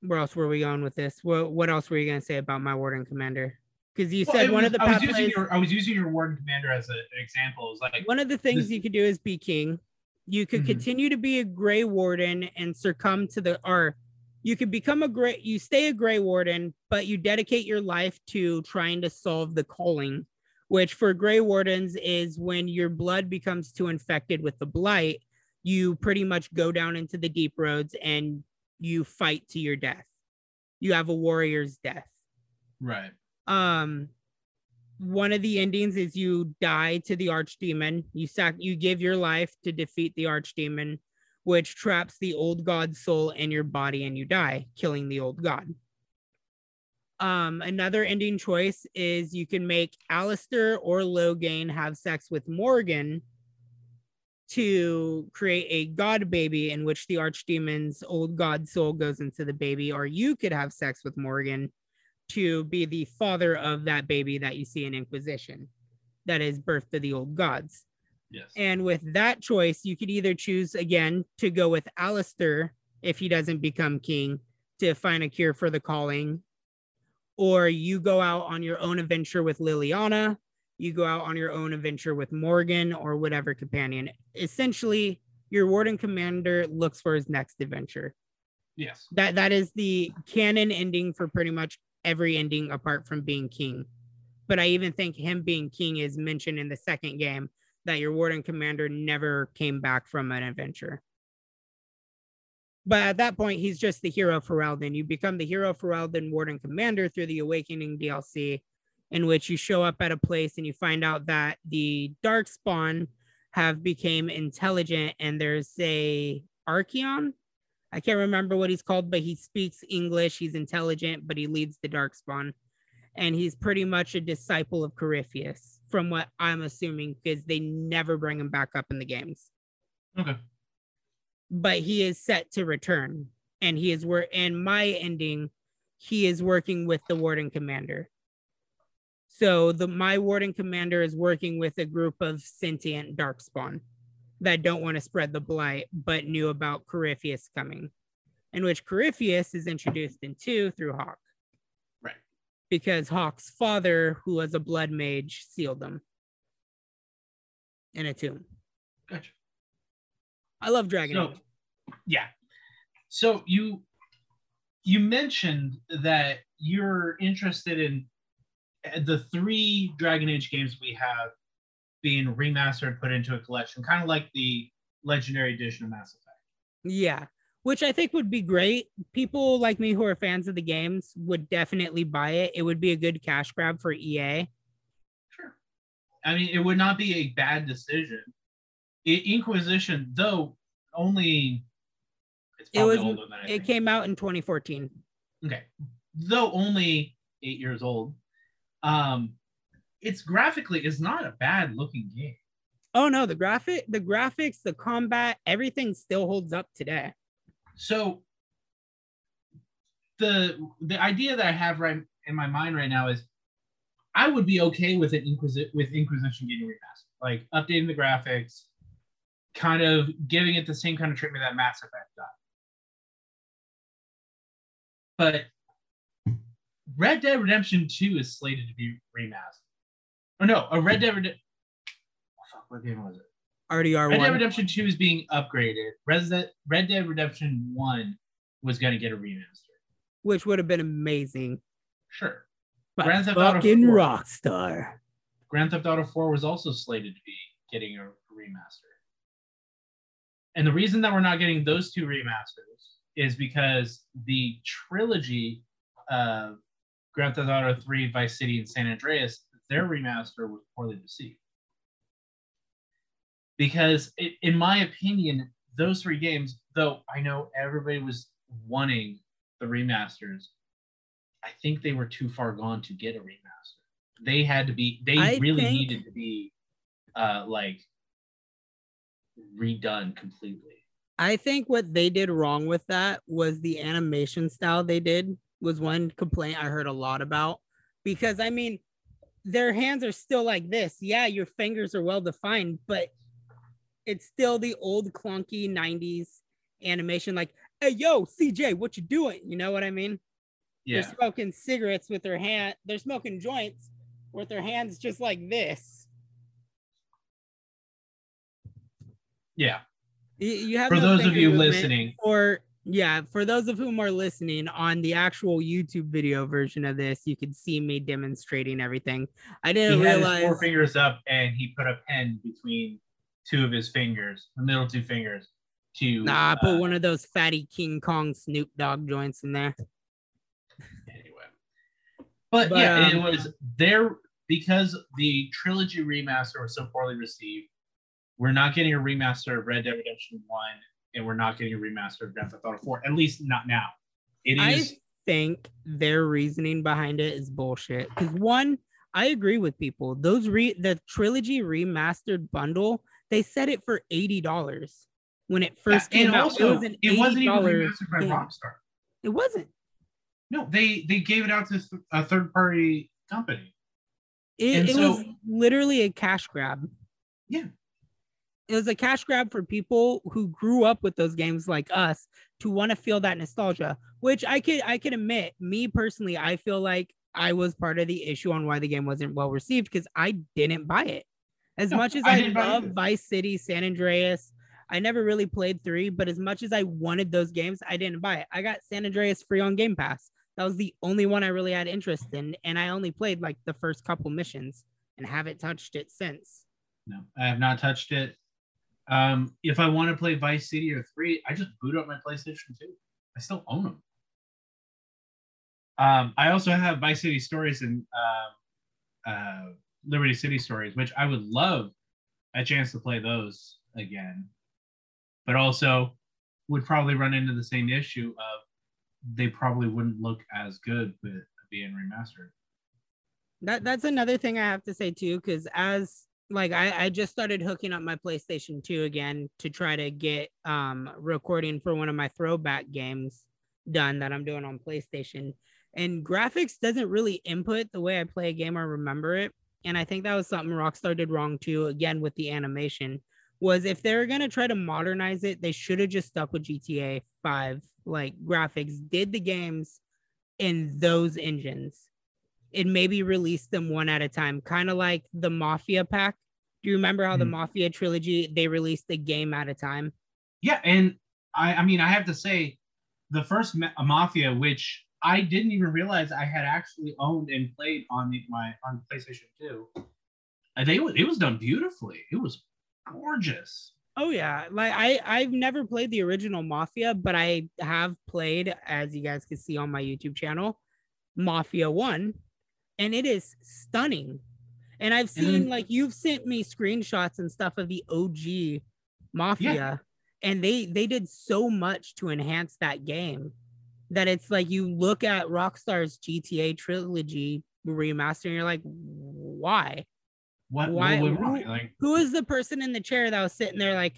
where else were we going with this? What what else were you gonna say about my warden commander? Because you Well, said one was- of the I was using your I was using your warden commander as a, an example. It was like one of the things this- you could do is be king. You could Mhm. continue to be a gray warden and succumb to the or you could become a gray you stay a gray warden, but you dedicate your life to trying to solve the calling, which for gray wardens is when your blood becomes too infected with the blight, you pretty much go down into the deep roads and you fight to your death. You have a warrior's death right. um one of the endings is you die to the archdemon. You sac you give your life to defeat the archdemon which traps the old god's soul in your body and you die killing the old god. Um another ending choice is you can make Alistair or Loghain have sex with Morrigan to create a god baby in which the archdemon's old god soul goes into the baby or you could have sex with Morrigan to be the father of that baby that you see in Inquisition, that is birth to the old gods. Yes. And with that choice, you could either choose again to go with Alistair if he doesn't become king to find a cure for the calling, or you go out on your own adventure with Leliana, you go out on your own adventure with Morrigan or whatever companion. Essentially, your warden commander looks for his next adventure yes. that that is the canon ending for pretty much every ending apart from being king but i even think him being king is mentioned in the second game that your warden commander never came back from an adventure but at that point he's just the hero Ferelden. you become the hero Ferelden warden commander through the awakening dlc in which you show up at a place and you find out that the dark spawn have became intelligent and there's a archeon I can't remember what he's called, but he speaks English. He's intelligent, but he leads the Darkspawn. And he's pretty much a disciple of Corypheus, from what I'm assuming, because they never bring him back up in the games. Okay. But he is set to return. And he is where in my ending, he is working with the Warden Commander. So the my Warden Commander is working with a group of sentient Darkspawn that don't want to spread the blight, but knew about Corypheus coming, in which Corypheus is introduced in two through Hawke. Right. Because Hawke's father, who was a blood mage, sealed them in a tomb. Gotcha. I love Dragon So, Age. yeah. So you you mentioned that you're interested in uh, the three Dragon Age games we have being remastered, put into a collection, kind of like the Legendary Edition of Mass Effect. Yeah. Which I think would be great. People like me who are fans of the games would definitely buy it. It would be a good cash grab for EA. Sure. I mean, it would not be a bad decision. Inquisition, though, only it's It was- older than I It think. came out in 2014. Okay. Though only eight years old, um, it's graphically is not a bad looking game. Oh no, the graphic, the graphics, the combat, everything still holds up today. So the the idea that I have right in my mind right now is I would be okay with an Inquisi- with Inquisition getting remastered, like updating the graphics, kind of giving it the same kind of treatment that Mass Effect got. But Red Dead Redemption 2 is slated to be remastered. Or no, a Red Dead Redemption. Oh, fuck, what game was it? RDR Red Dead. Redemption 2 is being upgraded. Resident Red Dead Redemption 1 was going to get a remaster. which would have been amazing. Sure. But Grand Theft Auto fucking 4. Rockstar. Grand Theft Auto 4 was also slated to be getting a remaster. And the reason that we're not getting those two remasters is because the trilogy of Grand Theft Auto 3, Vice City, and San Andreas, their remaster was poorly received. Because, it, in my opinion, those three games, though I know everybody was wanting the remasters, I think they were too far gone to get a remaster. They had to be. They I really think- needed to be, uh, like redone completely. I think what they did wrong with that was the animation style they did was one complaint I heard a lot about because I mean their hands are still like this. Yeah, your fingers are well defined, but it's still the old clunky 90s animation like, "Hey yo, CJ, what you doing?" You know what I mean? Yeah. They're smoking cigarettes with their hand. They're smoking joints with their hands just like this. Yeah. You, you have For no those of you listening, or yeah, for those of whom are listening on the actual YouTube video version of this, you can see me demonstrating everything. I didn't his realize. four fingers up and he put a pen between two of his fingers, the middle two fingers, to Nah, I put uh, one of those fatty King Kong Snoop Dogg joints in there. anyway. But, But, yeah, it um, was there because the trilogy remaster was so poorly received. We're not getting a remaster of Red Dead Redemption 1, and we're not getting a remaster of Grand Theft Auto 4, at least not now. It I think their reasoning behind it is bullshit. Because one, I agree with people. Those re the trilogy remastered bundle, they set it for eighty dollars when it first Yeah, came out. also it was an it wasn't even remastered by game. Rockstar. It wasn't. No, they they gave it out to a third party company. It, And it so- was literally a cash grab. Yeah. It was a cash grab for people who grew up with those games like us to want to feel that nostalgia, which I could I could admit, me personally, I feel like I was part of the issue on why the game wasn't well received because I didn't buy it. As No, much as I I, didn't buy it love. Vice City, San Andreas, I never really played three, but as much as I wanted those games, I didn't buy it. I got San Andreas free on Game Pass. That was the only one I really had interest in, and I only played like the first couple missions and haven't touched it since. No, I have not touched it. Um, if I want to play Vice City or three, I just boot up my PlayStation 2. I still own them. Um, I also have Vice City Stories and uh, uh, Liberty City Stories, which I would love a chance to play those again, but also would probably run into the same issue of they probably wouldn't look as good with being remastered. That that's another thing I have to say too, because as like I, I just started hooking up my PlayStation 2 again to try to get um recording for one of my throwback games done that I'm doing on PlayStation. And graphics doesn't really input the way I play a game or remember it. And I think that was something Rockstar did wrong too, again with the animation. Was if they're gonna try to modernize it, they should have just stuck with GTA 5 like graphics, did the games in those engines and maybe release them one at a time, kind of like the Mafia pack. Do you remember how the Hmm. Mafia trilogy they released a game at a time? Yeah, and I, I mean, I have to say, the first Ma- Mafia, which I didn't even realize I had actually owned and played on the, my on PlayStation Two, and they it was done beautifully. It was gorgeous. Oh yeah, like I I've never played the original Mafia, but I have played, as you guys can see on my YouTube channel, Mafia One, and it is stunning. And I've And seen then- like you've sent me screenshots and stuff of the OG Mafia, and they they did so much to enhance that game that it's like you look at Rockstar's GTA trilogy remaster and you're like, why? What, Why- what went wrong? who- Like, who is the person in the chair that was sitting there like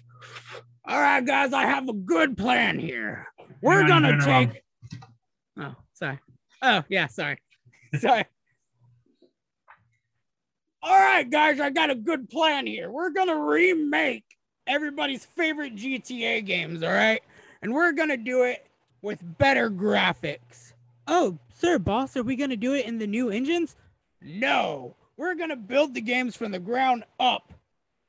all right guys i have a good plan here we're gonna take oh sorry oh yeah sorry sorry all right guys i got a good plan here we're gonna remake everybody's favorite gta games all right and we're gonna do it with better graphics oh sir boss are we gonna do it in the new engines no we're gonna build the games from the ground up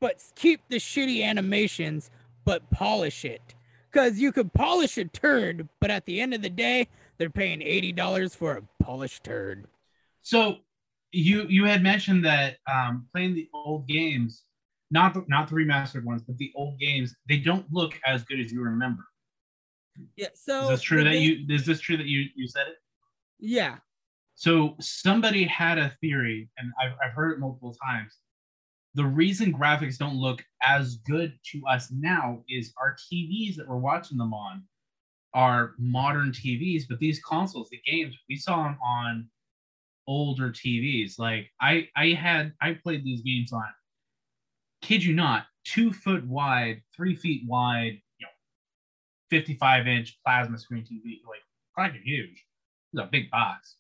but keep the shitty animations, but polish it. Because you could polish a turd, but at the end of the day, they're paying $80 for a polished turd. so you you had mentioned that um, playing the old games, not the, not the remastered ones, but the old games, they don't look as good as you remember. Yeah, so Is this true that you? Is this true that you you said it? Yeah. So somebody had a theory, and I've, I've heard it multiple times, the reason graphics don't look as good to us now is our TVs that we're watching them on are modern TVs, but these consoles, the games, we saw them on older TVs. Like I I had I played these games on kid you not, two foot wide, three feet wide, you know, 55 inch plasma screen TV. Like fucking huge. It's a big box.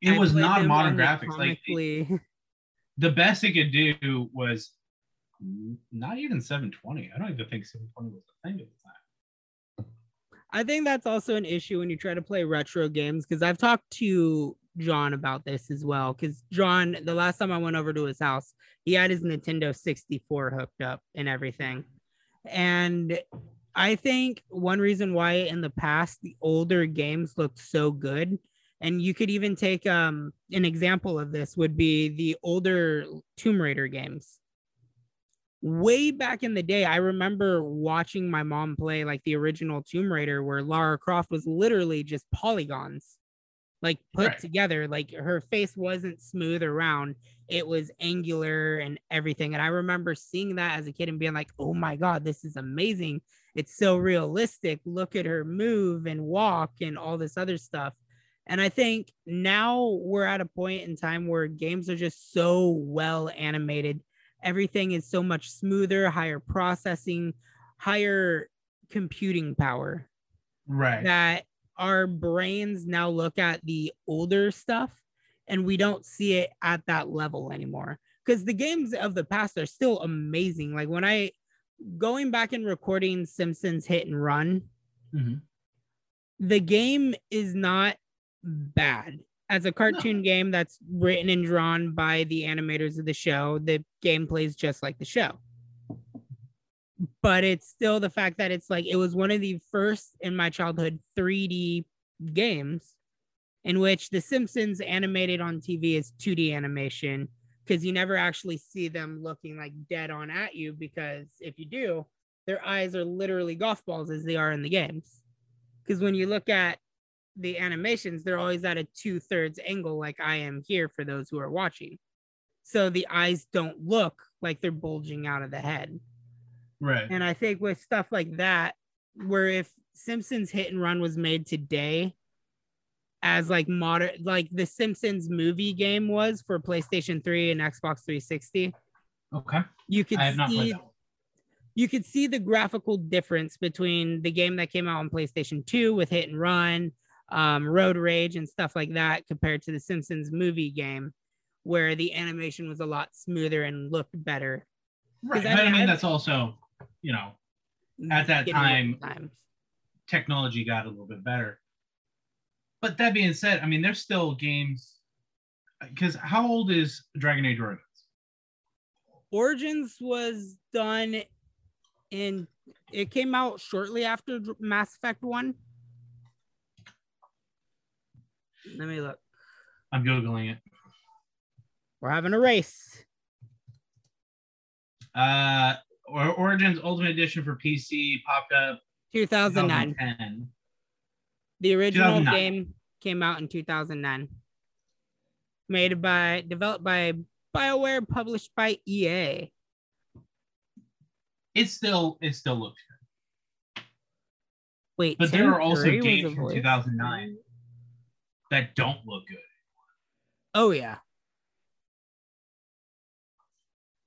It I was not modern graphics. Like the best it could do was mm, not even 720. I don't even think 720 was a thing at the time. I think that's also an issue when you try to play retro games because I've talked to John about this as well. Because John, the last time I went over to his house, he had his Nintendo 64 hooked up and everything. And I think one reason why in the past the older games looked so good, and you could even take um, an example of this would be the older Tomb Raider games way back in the day, I remember watching my mom play like the original Tomb Raider, where Lara Croft was literally just polygons, like put Right. together. Like her face wasn't smooth or round, it was angular and everything. And I remember seeing that as a kid and being like, oh my God, this is amazing. It's so realistic. Look at her move and walk and all this other stuff. And I think now we're at a point in time where games are just so well animated everything is so much smoother, higher processing, higher computing power Right. that our brains now look at the older stuff and we don't see it at that level anymore. Because the games of the past are still amazing. Like when I going back and recording Simpsons Hit and Run, Mhm. the game is not bad. As a cartoon game that's written and drawn by the animators of the show, the game plays just like the show. But it's still the fact that it's like it was one of the first in my childhood 3D games in which The Simpsons animated on TV is 2D animation because you never actually see them looking like dead on at you because if you do, their eyes are literally golf balls as they are in the games. Because when you look at the animations, they're always at a two thirds angle, like I am here for those who are watching. So the eyes don't look like they're bulging out of the head. Right. And I think with stuff like that, where if Simpsons Hit and Run was made today as like modern, like the Simpsons movie game was for PlayStation 3 and Xbox 360, Okay. you could I have not see you could see the graphical difference between the game that came out on PlayStation 2 with Hit and Run, um, Road Rage, and stuff like that, compared to the Simpsons movie game, where the animation was a lot smoother and looked better. Right. But I mean, mean, I've- that's also, you know, At that Getting time- technology got a little bit better. But that being said, I mean, there's still games. Because how old is Dragon Age Origins? Origins was done in it came out shortly after Mass Effect 1. Let me look. I'm googling it. We're having a race. Uh, or Origins Ultimate Edition for PC popped up 2009. 2010. The original 2009. game came out in 2009. Made by, developed by BioWare, published by EA. It still it still looks good, Wait, but there are also games from 2009 that don't look good. Oh yeah.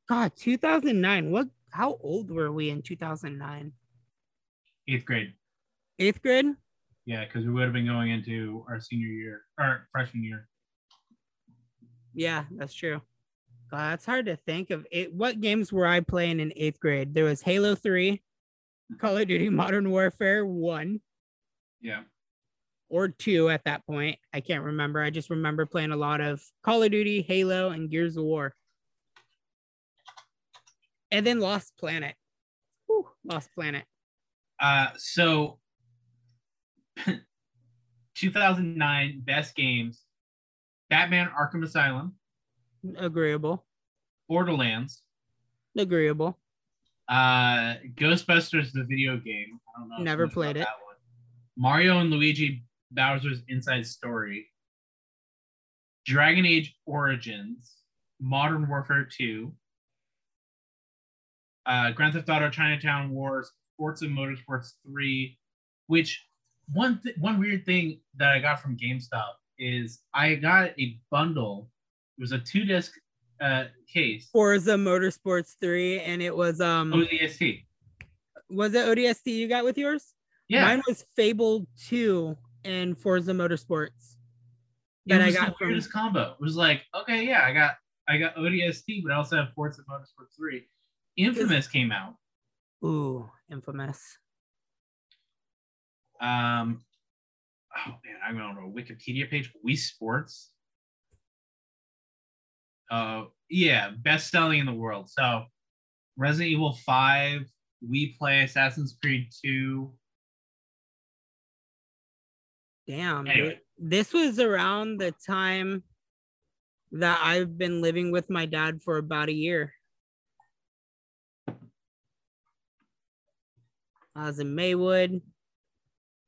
God, 2009. What? How old were we in 2009? Eighth grade, Eighth grade? yeah, because we would have been going into our senior year or freshman year. Yeah, that's true. God, that's hard to think of. It. What games were I playing in eighth grade? There was Halo 3, Call of Duty Modern Warfare 1 Yeah, or 2 at that point. I can't remember. I just remember playing a lot of Call of Duty, Halo, and Gears of War. And then Lost Planet. Whew, Lost Planet. Uh, so 2009 best games: Batman: Arkham Asylum, Agreeable. Borderlands, Agreeable. uh, Ghostbusters the video game. I don't know. Never played it. Mario and Luigi Bowser's Inside Story. Dragon Age Origins, Modern Warfare 2, uh, Grand Theft Auto Chinatown Wars, Forza Motorsports 3, which one th- one weird thing that I got from GameStop is I got a bundle. It was a two disc uh, case. Forza Motorsports 3 and it was um ODST. was it ODST you got with yours? Yeah, Mine was Fable 2 and Forza Motorsports. it that I got the from- weirdest combo. It was like, okay, yeah, I got I got ODST, but I also have Forza Motorsports 3. Infamous came out. Ooh, infamous. Um, oh man, I'm on a Wikipedia page. Wii Sports. Uh, yeah, best selling in the world. So, Resident Evil Five, Wii Play, Assassin's Creed Two. Damn. Anyway. This was around the time that I've been living with my dad for about a year. I was in Maywood.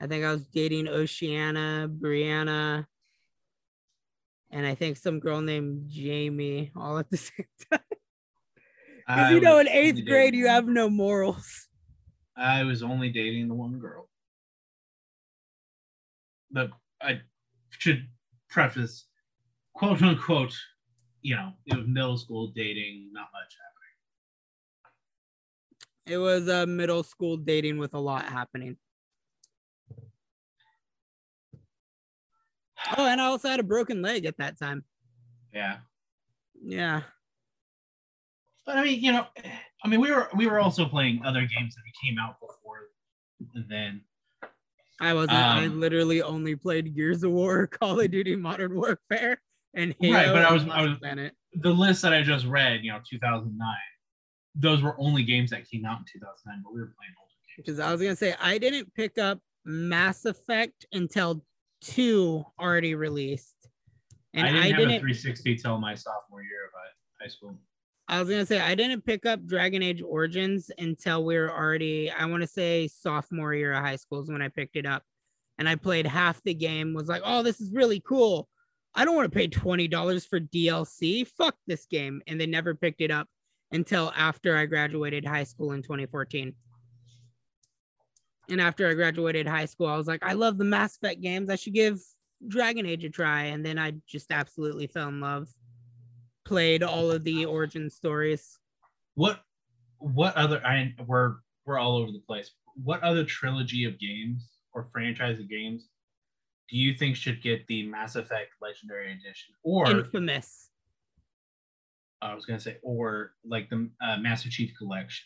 I think I was dating Oceana, Brianna, and I think some girl named Jamie all at the same time. Because you know, in eighth grade, dating you have no morals. I was only dating the one girl. But I should preface, quote unquote, you know, it was middle school dating, not much happening. It was a middle school dating with a lot happening. Oh, and I also had a broken leg at that time. Yeah. Yeah. But I mean, you know, I mean, we were we were also playing other games that came out before then. I wasn't. I Um, literally only played Gears of War, Call of Duty, Modern Warfare, and Halo. Right, but I was- I was- Planet. The list that I just read, you know, 2009, those were only games that came out in 2009, but we were playing older games. Because I was gonna say I didn't pick up Mass Effect until two already released, and I didn't I have didn't. a 360 till my sophomore year of high school. I was gonna say I didn't pick up Dragon Age Origins until we were already, I want to say sophomore year of high school is when I picked it up. And I played half the game, was like, oh, this is really cool. I don't want to pay $20 for DLC. Fuck this game. And they never picked it up until after I graduated high school in 2014. And after I graduated high school, I was like, I love the Mass Effect games. I should give Dragon Age a try. And then I just absolutely fell in love played all of the origin stories. What what other I we're we're all over the place. What other trilogy of games or franchise of games do you think should get the Mass Effect Legendary Edition, or Infamous. I was gonna say, or like the uh, Master Chief Collection?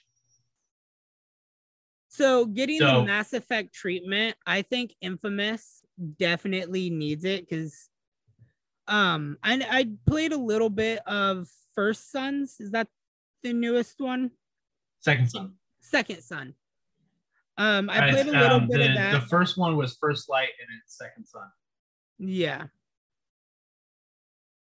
So getting So- the Mass Effect treatment, I think Infamous definitely needs it because um I I played a little bit of First Sons. Is that the newest one? Second Son. Second Son. Um I played a little um, bit the, of that. The first one was First Light, and it's Second Son. Yeah.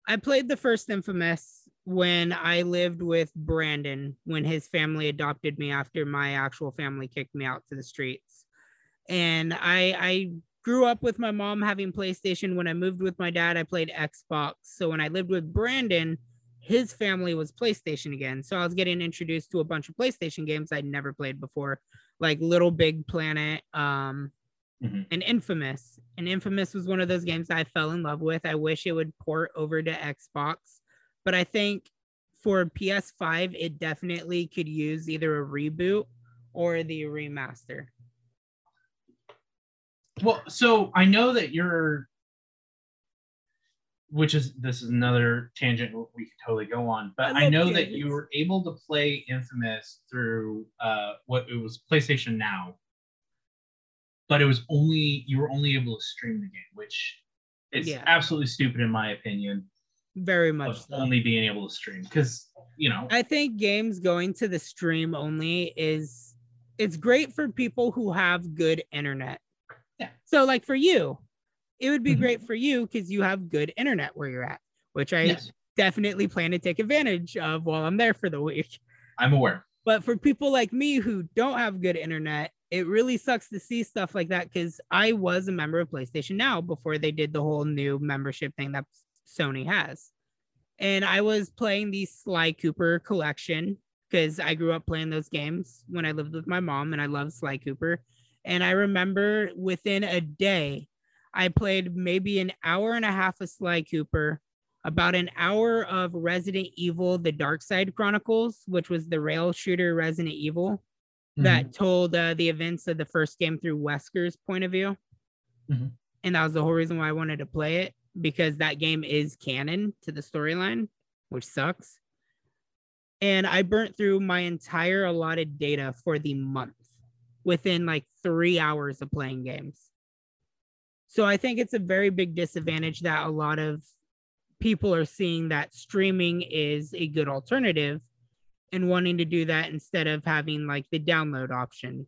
I played the first Infamous when I lived with Brandon when his family adopted me after my actual family kicked me out to the streets. And I I grew up with my mom having PlayStation. When I moved with my dad, I played Xbox. So when I lived with Brandon, his family was PlayStation again. So I was getting introduced to a bunch of PlayStation games I'd never played before, like Little Big Planet, um, Mhm. and Infamous. And Infamous was one of those games I fell in love with. I wish it would port over to Xbox, but I think for PS5, it definitely could use either a reboot or the remaster. Well, so I know that you're, which is this is another tangent we could totally go on, but I I, know that you were able to play Infamous through uh what it was PlayStation Now, but it was only you were only able to stream the game, which is Yeah. absolutely stupid in my opinion. Very much so. only being able to stream because you know I think games going to the stream only is it's great for people who have good internet. Yeah. So like for you, it would be Mhm. great for you because you have good internet where you're at, which I yes, definitely plan to take advantage of while I'm there for the week. I'm aware. But for people like me who don't have good internet, it really sucks to see stuff like that because I was a member of PlayStation Now before they did the whole new membership thing that Sony has. and I was playing the Sly Cooper collection because I grew up playing those games when I lived with my mom, and I love Sly Cooper. And I remember within a day, I played maybe an hour and a half of Sly Cooper, about an hour of Resident Evil: The Dark Side Chronicles, which was the rail shooter Resident Evil that told uh, the events of the first game through Wesker's point of view. Mhm. And that was the whole reason why I wanted to play it because that game is canon to the storyline, which sucks. And I burnt through my entire allotted data for the month within like three hours of playing games. So I think it's a very big disadvantage that a lot of people are seeing that streaming is a good alternative and wanting to do that instead of having like the download options.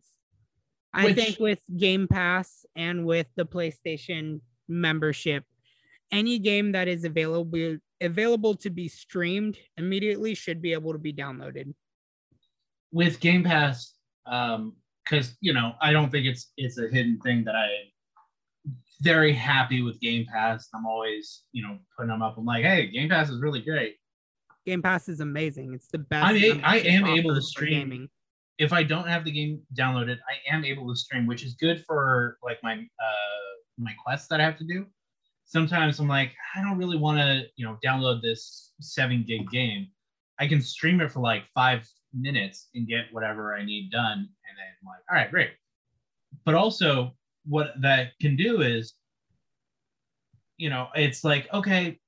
I Which- think with Game Pass and with the PlayStation membership, any game that is available available to be streamed immediately should be able to be downloaded. with Game Pass, um, because you know, I don't think it's it's a hidden thing that I very happy with Game Pass. I'm always, you know, putting them up. I'm like, hey, Game Pass is really great. Game Pass is amazing. It's the best. I'm I am able to stream If I don't have the game downloaded, I am able to stream, which is good for like my uh my quests that I have to do. Sometimes I'm like, I don't really want to, you know, download this seven gig game. I can stream it for like five minutes and get whatever I need done. And then I'm like, all right, great. But also, what that can do is, you know, it's like, okay,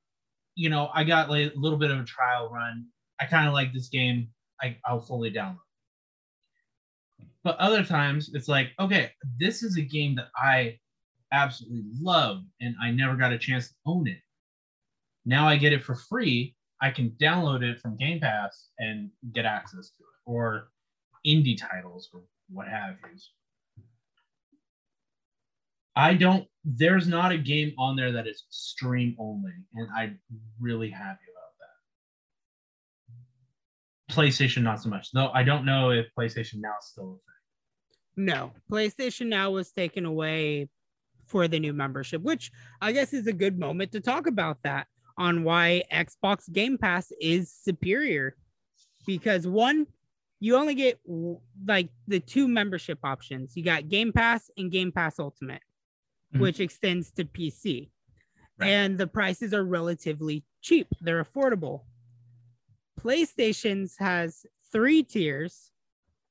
you know, I got like a little bit of a trial run. I kind of like this game. I, I'll fully download. But other times it's like, okay, this is a game that I absolutely love and I never got a chance to own it. Now I get it for free. I can download it from Game Pass and get access to it, or indie titles or what have you. I don't. There's not a game on there that is stream only, and I'm really happy about that. PlayStation, not so much. Though I don't know if PlayStation Now is still a thing. No, PlayStation Now was taken away for the new membership, which I guess is a good moment to talk about that on why Xbox Game Pass is superior. Because one, you only get like the two membership options. You got Game Pass and Game Pass Ultimate, Mhm. which extends to PC. Right. And the prices are relatively cheap. They're affordable. PlayStation's has three tiers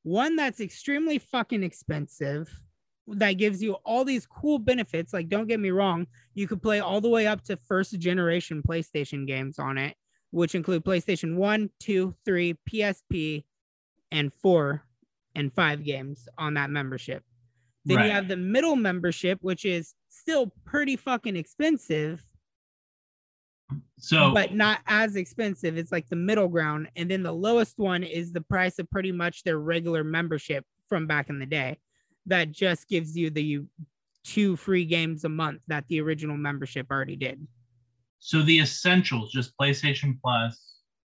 one that's extremely fucking expensive that gives you all these cool benefits like don't get me wrong you could play all the way up to first generation playstation games on it which include playstation 1 2 3 psp and 4 and 5 games on that membership then Right. you have the middle membership which is still pretty fucking expensive So, but not as expensive. It's like the middle ground. And then the lowest one is the price of pretty much their regular membership from back in the day. That just gives you the two free games a month that the original membership already did. so the essentials, just PlayStation Plus,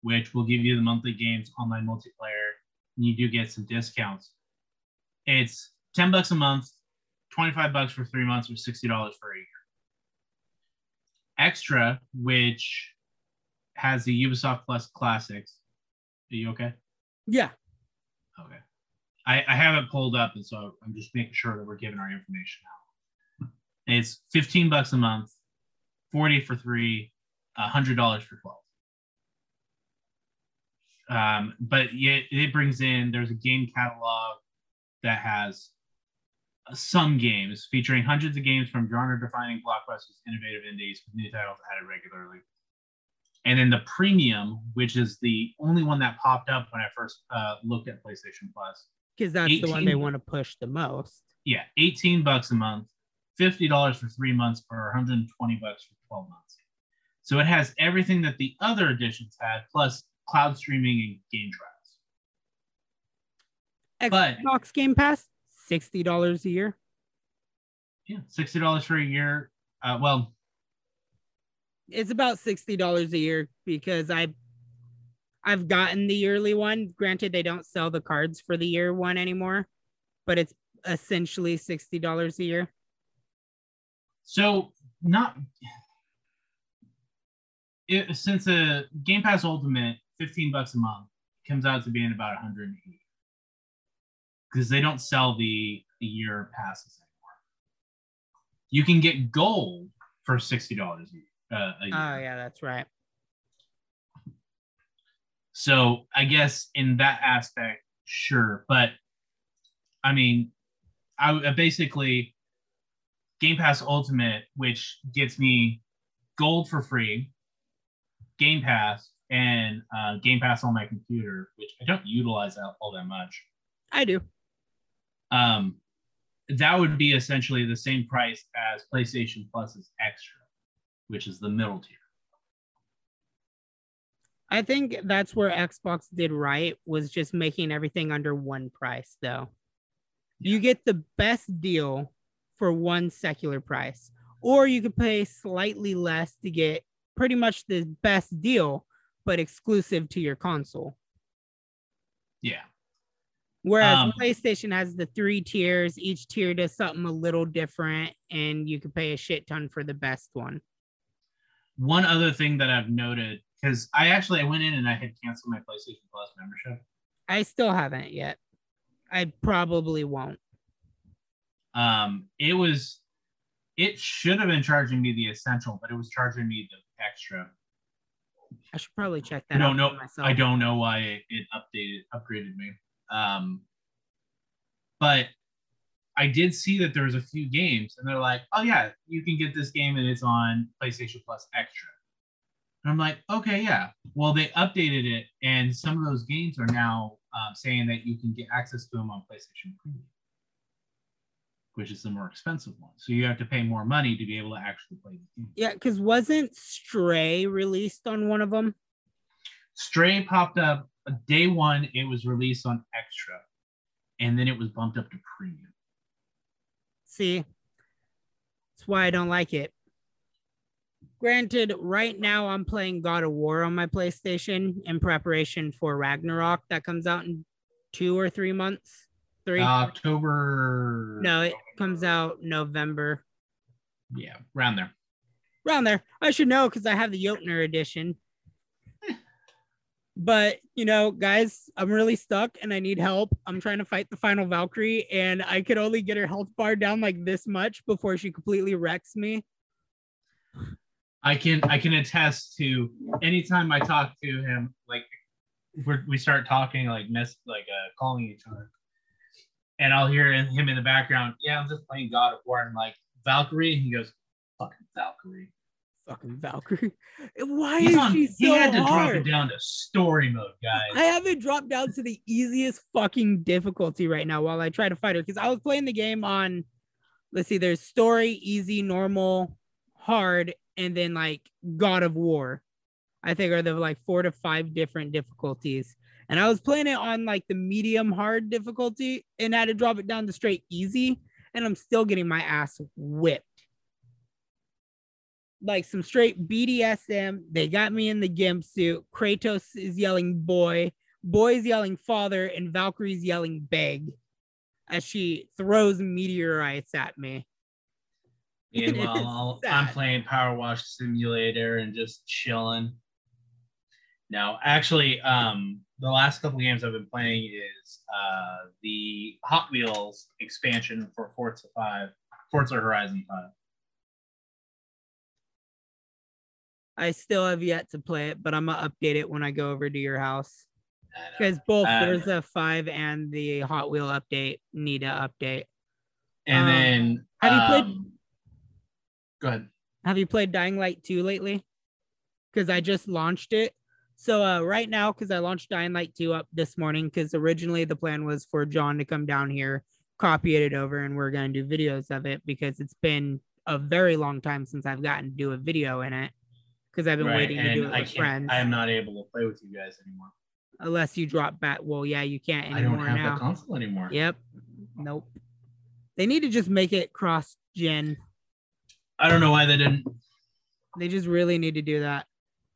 which will give you the monthly games, online multiplayer, and you do get some discounts. It's ten bucks a month, twenty five bucks for three months, or sixty dollars for a year. Extra, which has the Ubisoft Plus classics. Are you okay? Yeah. Okay. I, I have it pulled up, and so I'm just making sure that we're giving our information out. It's 15 bucks a month, 40 for three, $100 for 12. Um, but yet it brings in, there's a game catalog that has some games featuring hundreds of games from genre defining blockbusters, innovative indies, with new titles added regularly. And then the premium, which is the only one that popped up when I first uh, looked at PlayStation Plus. Because that's the one they want to push the most. Yeah, 18 bucks a month, $50 for three months, or 120 bucks for 12 months. So it has everything that the other editions had, plus cloud streaming and game trials. But- Xbox Game Pass, $60 a year. Yeah, $60 for a year. Uh, well, It's about $60 a year because I I've gotten the yearly one. Granted, they don't sell the cards for the year one anymore, but it's essentially $60 a year. so not it, since a Game Pass Ultimate, fifteen bucks a month, comes out to being about 180 because they don't sell the, the year passes anymore. You can get gold for sixty dollars uh, a year. Oh yeah, that's right. So I guess in that aspect, sure. But I mean, I, I basically Game Pass Ultimate, which gets me gold for free, Game Pass, and uh, Game Pass on my computer, which I don't utilize all, all that much. I do. Um, that would be essentially the same price as PlayStation Plus's Extra, which is the middle tier. I think that's where Xbox did right was just making everything under one price though. You get the best deal for one secular price or you could pay slightly less to get pretty much the best deal but exclusive to your console. Yeah. Whereas Um, PlayStation has the three tiers, each tier does something a little different and you could pay a shit ton for the best one. One other thing that I've noted, because I actually I went in and I had canceled my PlayStation Plus membership. I still haven't yet. I probably won't. Um, it was it should have been charging me the essential, but it was charging me the extra. I should probably check that I don't out know. myself. I don't know why it, it updated upgraded me. Um, but I did see that there was a few games, and they're like, "Oh yeah, you can get this game, and it's on PlayStation Plus Extra." And I'm like, "Okay, yeah." Well, they updated it, and some of those games are now um, saying that you can get access to them on PlayStation Premium, which is the more expensive one. So you have to pay more money to be able to actually play the game. Yeah, because wasn't Stray released on one of them? Stray popped up uh, day one. It was released on Extra, and then it was bumped up to Premium. See, that's why I don't like it. Granted, right now I'm playing God of War on my PlayStation in preparation for Ragnarok that comes out in two or three months. Three? Uh, October. no, it comes out November. Yeah, around there. around there. I should know because I have the Jötnar edition. but you know, guys, I'm really stuck and I need help. I'm trying to fight the final Valkyrie, and I could only get her health bar down like this much before she completely wrecks me. I can I can attest to anytime I talk to him, like we're, we start talking, like mess, like uh, calling each other, and I'll hear him in the background. Yeah, I'm just playing God of War, and like Valkyrie. He goes, "Fucking Valkyrie." Fucking Valkyrie. Why He's is on, she so he had to hard? drop it down to story mode, guys. I have it dropped down to the easiest fucking difficulty right now while I try to fight her because I was playing the game on let's see, there's story, easy, normal, hard, and then like God of War. I think are the like four to five different difficulties. And I was playing it on like the medium hard difficulty and I had to drop it down to straight easy. And I'm still getting my ass whipped. Like some straight BDSM. They got me in the gimp suit. Kratos is yelling boy. Boy's yelling father. And Valkyrie's yelling beg as she throws meteorites at me. Meanwhile, I'm playing Power Wash Simulator and just chilling. No, actually, um, the last couple games I've been playing is uh, the Hot Wheels expansion for Forza Five, Forza Horizon Five. I still have yet to play it, but I'm gonna update it when I go over to your house. Because both Uh, Forza 5 and the Hot Wheel update need an update. And um, then have you played- um, Go ahead. Have you played Dying Light 2 lately? Because I just launched it. So uh, right now, because I launched Dying Light 2 up this morning, because originally the plan was for John to come down here, copy it over, and we're gonna do videos of it because it's been a very long time since I've gotten to do a video in it. Because I've been Right, waiting to do it I with friends. I am not able to play with you guys anymore. Unless you drop back. Well, yeah, you can't anymore. I don't have now. the console anymore. Yep. Nope. They need to just make it cross gen. I don't know why they didn't. They just really need to do that.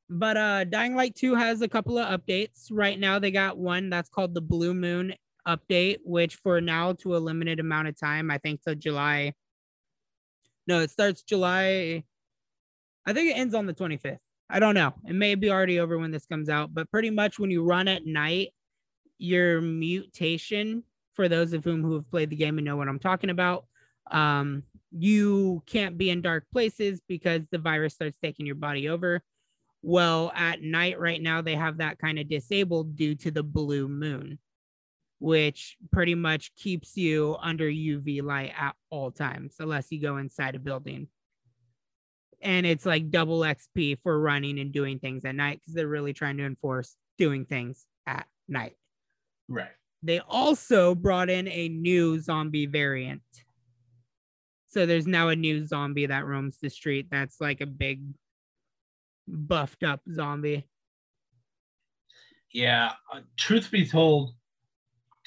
But uh Dying Light 2 has a couple of updates. Right now they got one that's called the Blue Moon update, which for now to a limited amount of time, I think till July. No, it starts July. I think it ends on the 25th. I don't know. It may be already over when this comes out, but pretty much when you run at night, your mutation, for those of whom who have played the game and know what I'm talking about, um, you can't be in dark places because the virus starts taking your body over. Well, at night right now, they have that kind of disabled due to the blue moon, which pretty much keeps you under UV light at all times, unless you go inside a building and it's like double XP for running and doing things at night because they're really trying to enforce doing things at night. Right. They also brought in a new zombie variant. So there's now a new zombie that roams the street that's like a big buffed up zombie. Yeah. Uh, truth be told,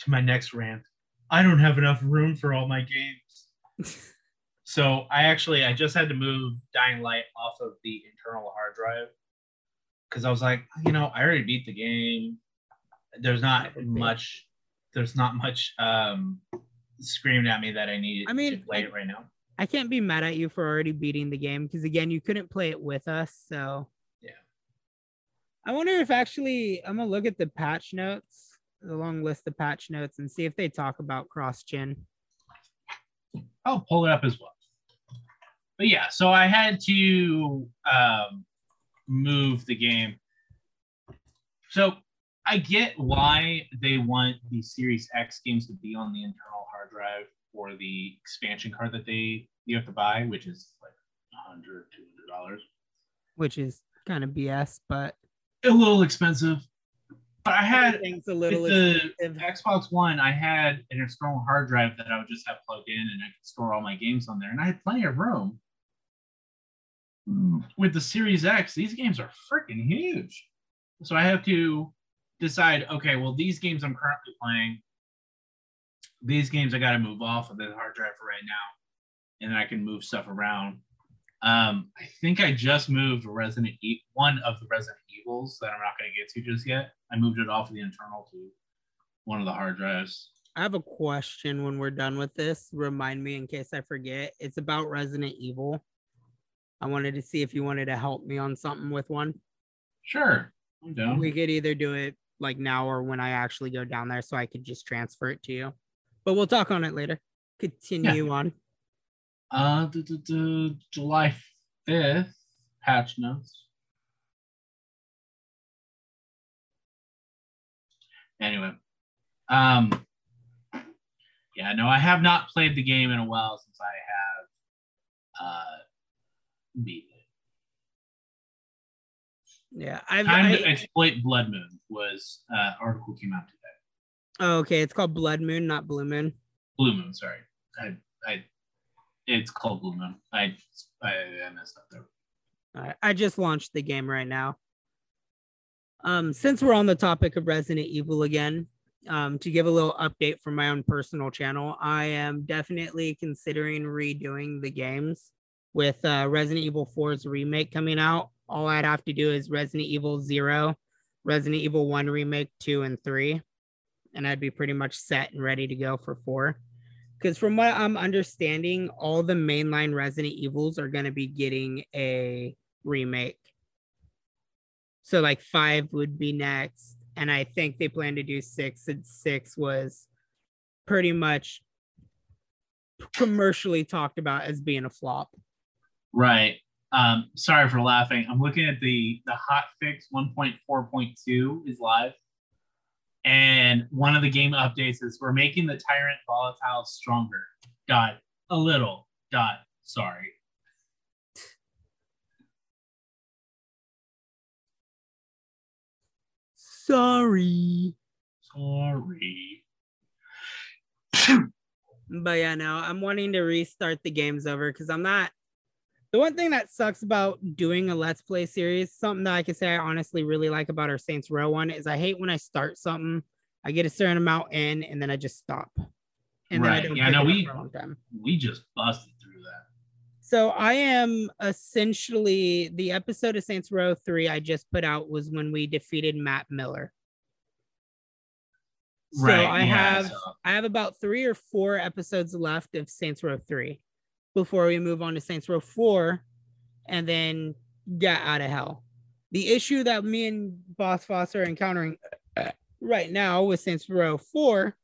to my next rant, I don't have enough room for all my games. So I actually I just had to move Dying Light off of the internal hard drive because I was like, you know, I already beat the game. There's not much. There's not much um, screamed at me that I need I mean, to play I- it right now. I can't be mad at you for already beating the game because again, you couldn't play it with us. So Yeah. I wonder if actually I'm gonna look at the patch notes, the long list of patch notes, and see if they talk about cross gen. I'll pull it up as well. But yeah, so I had to um, move the game. So I get why they want the Series X games to be on the internal hard drive for the expansion card that they you have to buy, which is like 100 dollars. which is kind of BS, but A little expensive. But I had things a little the. Xbox One, I had an external hard drive that I would just have plugged in and I could store all my games on there. And I had plenty of room. Hmm, with the Series X, these games are freaking huge. So I have to decide okay, well, these games I'm currently playing, these games I got to move off of the hard drive for right now. And then I can move stuff around. Um, I think I just moved Resident Evil, one of the Resident Evils that I'm not going to get to just yet. I moved it off of the internal to one of the hard drives. I have a question when we're done with this. Remind me in case I forget. It's about Resident Evil. I wanted to see if you wanted to help me on something with one. Sure, I'm down. We could either do it like now or when I actually go down there so I could just transfer it to you. But we'll talk on it later. Continue on. Uh, the, the, the July 5th patch notes. Anyway, um, yeah, no, I have not played the game in a while since I have uh beat it. Yeah. I've Time I, to exploit Blood Moon was uh article came out today. oh, okay. It's called Blood Moon, not Blue Moon. Blue Moon, sorry. I I it's called Blue Moon. I I, I messed up there. I just launched the game right now. Um, since we're on the topic of Resident Evil again, um, to give a little update from my own personal channel, I am definitely considering redoing the games with uh, Resident Evil 4's remake coming out. All I'd have to do is Resident Evil 0, Resident Evil 1 remake 2 and 3, and I'd be pretty much set and ready to go for 4 because from what I'm understanding, all the mainline Resident Evils are going to be getting a remake. So like five would be next, and I think they plan to do six. And six was pretty much commercially talked about as being a flop. Right. Um, sorry for laughing. I'm looking at the the hot fix 1.4.2 is live. And one of the game updates is we're making the tyrant volatile stronger. Dot a little dot sorry. Sorry. Sorry. But yeah, no, I'm wanting to restart the games over because I'm not. The one thing that sucks about doing a Let's Play series, something that I can say I honestly really like about our Saints Row one, is I hate when I start something, I get a certain amount in, and then I just stop. And then I don't Yeah, no, it we- for a long time. We just busted through that. So I am essentially the episode of Saints Row 3 I just put out was when we defeated Matt Miller. So right. I yeah, have so- I have about three or four episodes left of Saints Row 3 before we move on to Saints Row 4 and then get out of hell. The issue that me and Boss Foss are encountering uh, right now with Saints Row 4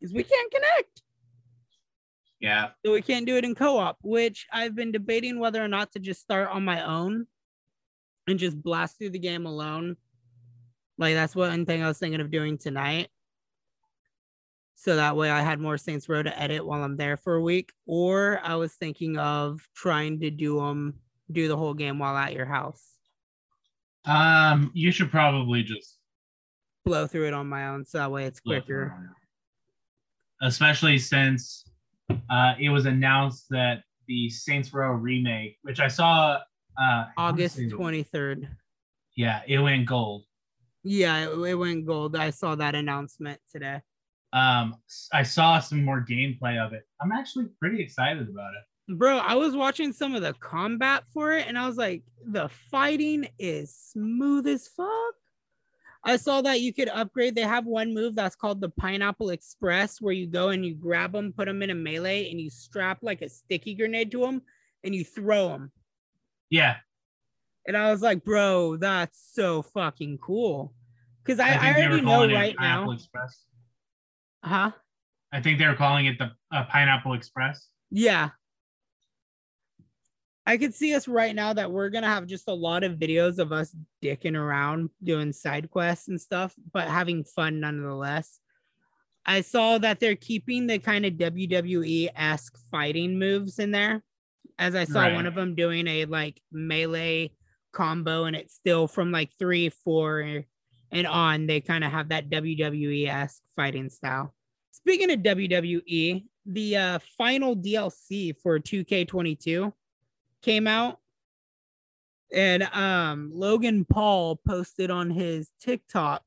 is we can't connect. Yeah. So we can't do it in co-op, which I've been debating whether or not to just start on my own and just blast through the game alone. Like that's one thing I was thinking of doing tonight. So that way I had more Saints Row to edit while I'm there for a week. Or I was thinking of trying to do them do the whole game while at your house. Um, you should probably just Blow through it on my own so that way it's quicker. Especially since uh, it was announced that the Saints Row remake, which I saw uh, August 23rd. Yeah, it went gold. Yeah, it, it went gold. I saw that announcement today. Um, I saw some more gameplay of it. I'm actually pretty excited about it. Bro, I was watching some of the combat for it and I was like, the fighting is smooth as fuck. I saw that you could upgrade. They have one move that's called the Pineapple Express, where you go and you grab them, put them in a melee, and you strap like a sticky grenade to them and you throw them. Yeah, And I was like, bro, that's so fucking cool. Because I, I, were already know right Pineapple now. Express. Huh? I think they were calling it the uh, Pineapple Express. Yeah. I could see us right now that we're gonna have just a lot of videos of us dicking around doing side quests and stuff, but having fun nonetheless. I saw that they're keeping the kind of WWE esque fighting moves in there, as I saw Right. one of them doing a like melee combo, and it's still from like three, four, and on. They kind of have that WWE esque fighting style. Speaking of WWE, the uh, final DLC for 2K22 came out, and um, Logan Paul posted on his TikTok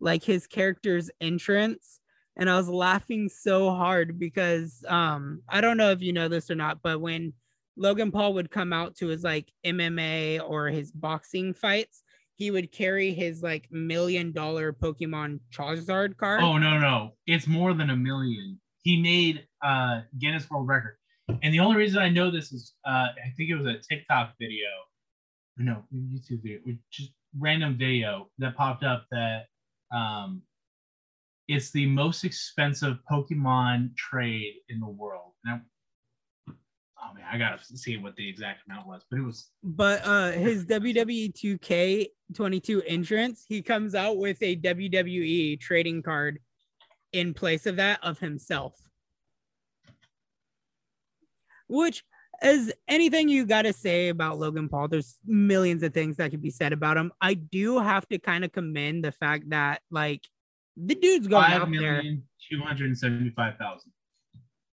like his character's entrance, and I was laughing so hard because um, I don't know if you know this or not, but when Logan Paul would come out to his like MMA or his boxing fights, he would carry his like million dollar Pokemon Charizard card. Oh no, no, it's more than a million. He made uh Guinness World Record, and the only reason I know this is uh I think it was a TikTok video, no YouTube video, just random video that popped up that um it's the most expensive Pokemon trade in the world. Now, oh man, I gotta see what the exact amount was, but it was. But uh, his WWE 2K 22 entrance, he comes out with a WWE trading card in place of that of himself, which is anything you got to say about Logan Paul. There's millions of things that could be said about him. I do have to kind of commend the fact that like the dude's going out there 275,000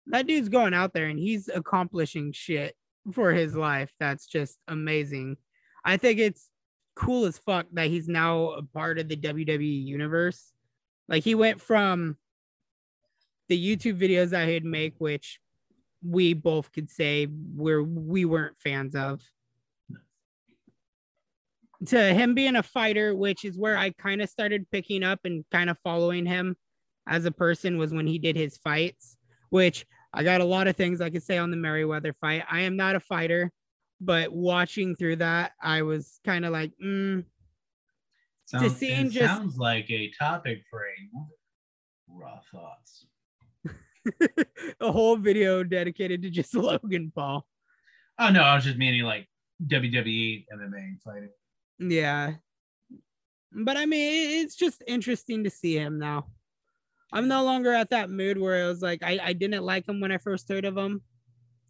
that dude's going out there and he's accomplishing shit for his life. That's just amazing. I think it's cool as fuck that he's now a part of the WWE universe. Like he went from the YouTube videos that he'd make, which we both could say we're we weren't fans of, to him being a fighter, which is where I kind of started picking up and kind of following him as a person was when he did his fights, which I got a lot of things I could say on the Mayweather fight. I am not a fighter, but watching through that, I was kind of like, mm, Sounds, just- sounds like a topic for another raw thoughts. a whole video dedicated to just Logan Paul. Oh no, I was just meaning like WWE MMA fighting. Yeah. But I mean, it's just interesting to see him now. I'm no longer at that mood where it was like, I, I didn't like him when I first heard of him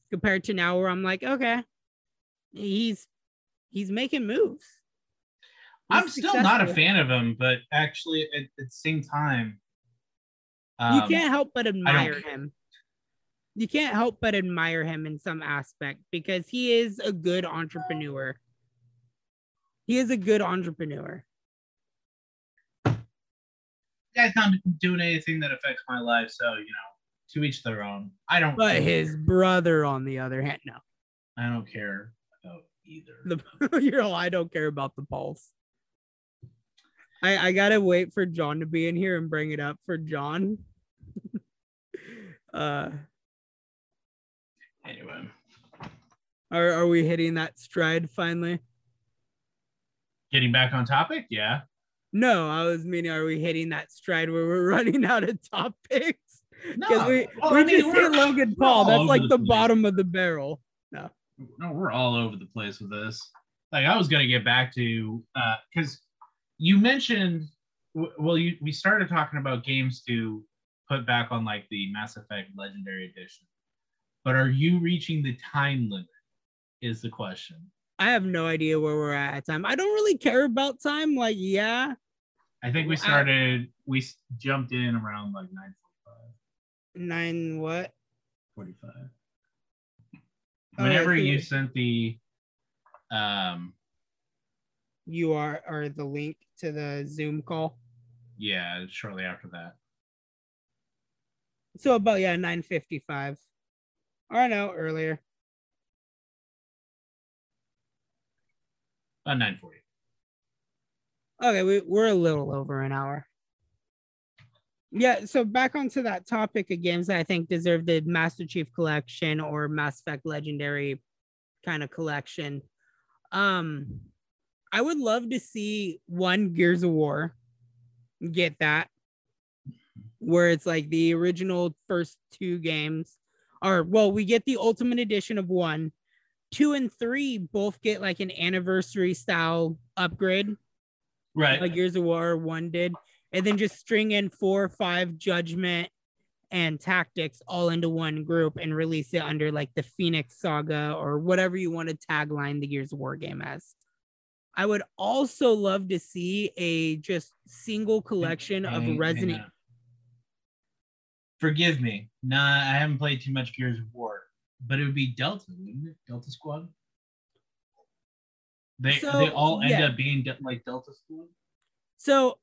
compared to now where I'm like, okay, he's he's making moves. He's I'm still not a fan of him, but actually at, at the same time, you um, can't help but admire him. You can't help but admire him in some aspect because he is a good entrepreneur. He is a good entrepreneur. Guy's not doing anything that affects my life, so you know, to each their own. I don't. But his brother, on the other hand, no. I don't care about either. The you're all, I don't care about the Pauls. I I gotta wait for John to be in here and bring it up for John. uh Anyway, are are we hitting that stride finally? Getting back on topic, yeah. No, I was meaning, are we hitting that stride where we're running out of topics? No, Because we, well, we I mean, just hit Logan Paul. That's like the the bottom of the barrel. no, No, we're all over the place with this. Like I was gonna get back to uh because you mentioned well you we started talking about games to put back on like the Mass Effect Legendary Edition. But are you reaching the time limit? Is the question. I have no idea where we're at at time. I don't really care about time. Like, yeah, I think we Well, I- started we jumped in around like 945. nine what? 45. Oh, Whenever you what- sent the um You are or the link to the Zoom call. yeah, shortly after that. So about yeah, nine fifty five. Or no, earlier. Uh, 940. Okay, we, we're a little over an hour. Yeah, so back onto that topic of games that I think deserve the Master Chief Collection or Mass Effect Legendary kind of collection. Um, I would love to see one Gears of War get that, where it's like the original first two games, or well, we get the Ultimate Edition of one, two and three both get like an anniversary style upgrade Right. like Gears of War one did, and then just string in four, five Judgment and Tactics all into one group and release it under like the Phoenix Saga or whatever you want to tagline the Gears of War game as. I would also love to see a just single collection of hang Resident. Forgive me. Nah, I haven't played too much Gears of War, but it would be Delta, wouldn't it? Delta Squad. They So, they all end yeah. up being de- like Delta Squad. So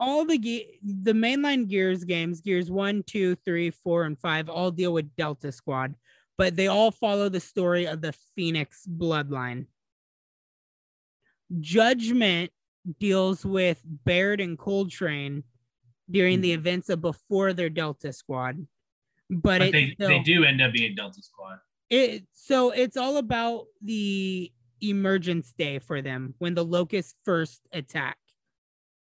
all the ge- the mainline Gears games, Gears one, two, three, four, and 5 all deal with Delta Squad, but they all follow the story of the Phoenix bloodline. Judgment deals with Baird and Cole Train during hmm. the events of before their Delta Squad. But, But they still- they do end up being Delta Squad. it so it's all about the emergence day for them when the locusts first attack.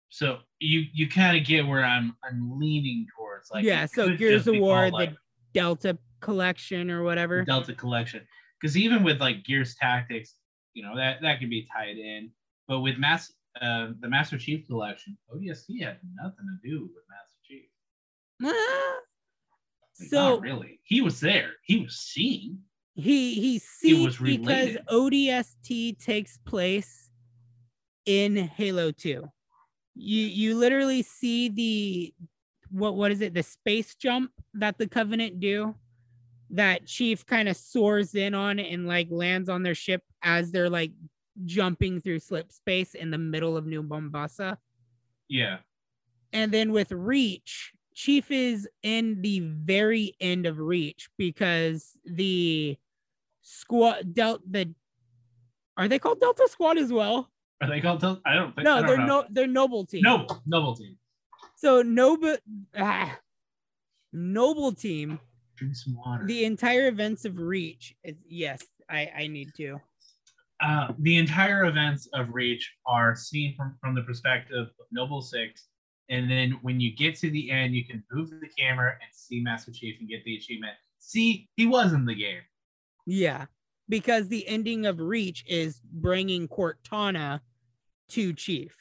So you you kind of get where I'm I'm leaning towards. Like yeah, so Gears of War, called, the like, Delta collection or whatever. Delta Collection. Because even with like Gears Tactics, you know that that could be tied in. But with Mass uh, the Master Chief Collection, ODST had nothing to do with Master Chief. Like, so really, he was there. He was seen. he he sees was because. ODST takes place in Halo 2. You you literally see the what what is it? The space jump that the Covenant do that Chief kind of soars in on and like lands on their ship as they're like jumping through slip space in the middle of New Mombasa. Yeah. And then with Reach, Chief is in the very end of Reach because the squad dealt the are they called Delta Squad as well? Are they called? Del- I don't think. No, don't they're know. no they're noble team. Noble, noble team. So noble ah, noble team. Drink some water. The entire events of Reach is yes, I I need to. uh, the entire events of Reach are seen from, from the perspective of Noble Six, and then when you get to the end, you can move the camera and see Master Chief and get the achievement. See, he was in the game. Yeah, because the ending of Reach is bringing Cortana to Chief.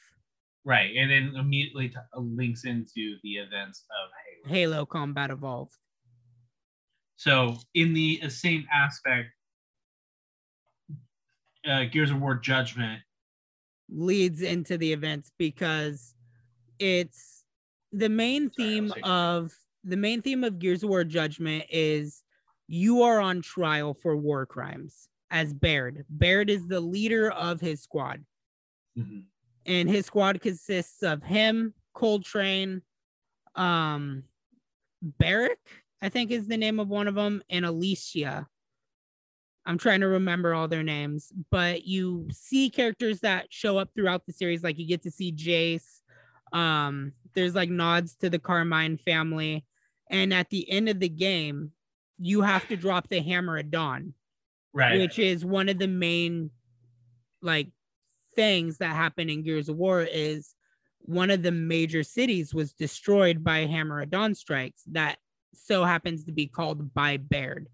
Right, and then immediately t- uh, links into the events of Halo. Halo Combat Evolved. So, in the same aspect, uh, Gears of War Judgment leads into the events because it's the main theme thinking. of the main theme of Gears of War Judgment is you are on trial for war crimes as Baird. Baird is the leader of his squad, Mhm. and his squad consists of him, Cole Train, um, Barrick, I think is the name of one of them, and Alicia. I'm trying to remember all their names, but you see characters that show up throughout the series. Like you get to see Jace. Um, there's like nods to the Carmine family. And at the end of the game, you have to drop the hammer at dawn, right? which is one of the main like things that happen in Gears of War is one of the major cities was destroyed by Hammer of Dawn strikes that so happens to be called by Baird.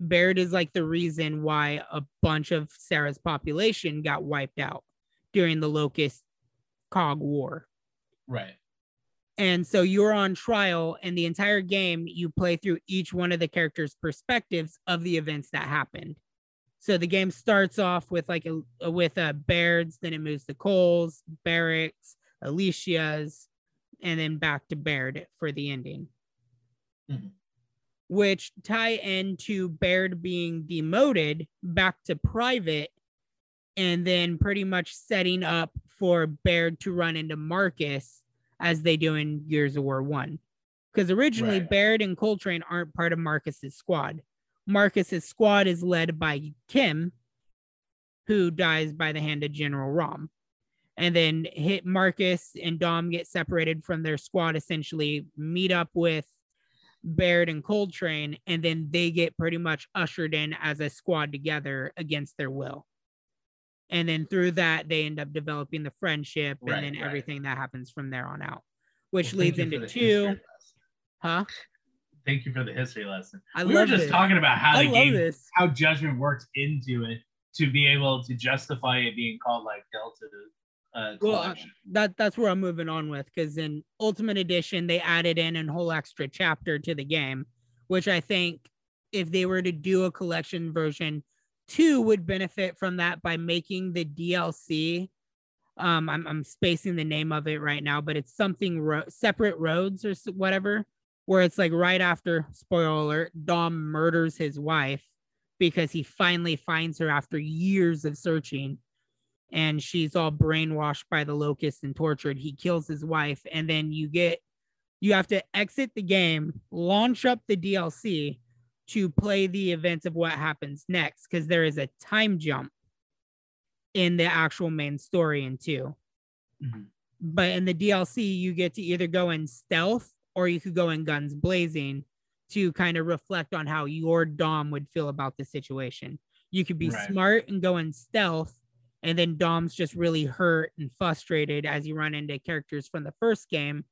Baird is like the reason why a bunch of Sera's population got wiped out during the Locust Cog War. Right. And so you're on trial, and the entire game you play through each one of the characters' perspectives of the events that happened. So the game starts off with like a with a Baird's, then it moves to Cole's, Barracks, Alicia's, and then back to Baird for the ending. Mhm. Which tie into Baird being demoted back to private, and then pretty much setting up for Baird to run into Marcus as they do in Gears of War One. Because originally Right. Baird and Cole Train aren't part of Marcus's squad. Marcus's squad is led by Kim, who dies by the hand of General RAAM. And then hit Marcus and Dom get separated from their squad, essentially meet up with Baird and Cole Train, and then they get pretty much ushered in as a squad together against their will. And then through that, they end up developing the friendship Right, and then right. everything that happens from there on out, which Well, leads into two. Huh? Thank you for the history lesson. I we love were just talking about how I the game, this. how judgment works into it to be able to justify it being called like Delta uh, Well, uh, that that's where I'm moving on with because in Ultimate Edition they added in a whole extra chapter to the game, which I think if they were to do a collection version, two would benefit from that by making the DLC. Um, I'm I'm spacing the name of it right now, but it's something ro- separate roads or whatever, where it's like right after spoiler alert, Dom murders his wife because he finally finds her after years of searching and she's all brainwashed by the locust and tortured. He kills his wife, and then you get you have to exit the game, launch up the DLC to play the events of what happens next because there is a time jump in the actual main story in 2. Mhm. But in the DLC, you get to either go in stealth or you could go in guns blazing to kind of reflect on how your Dom would feel about the situation. You could be Right. smart and go in stealth, and then Dom's just really hurt and frustrated as you run into characters from the first game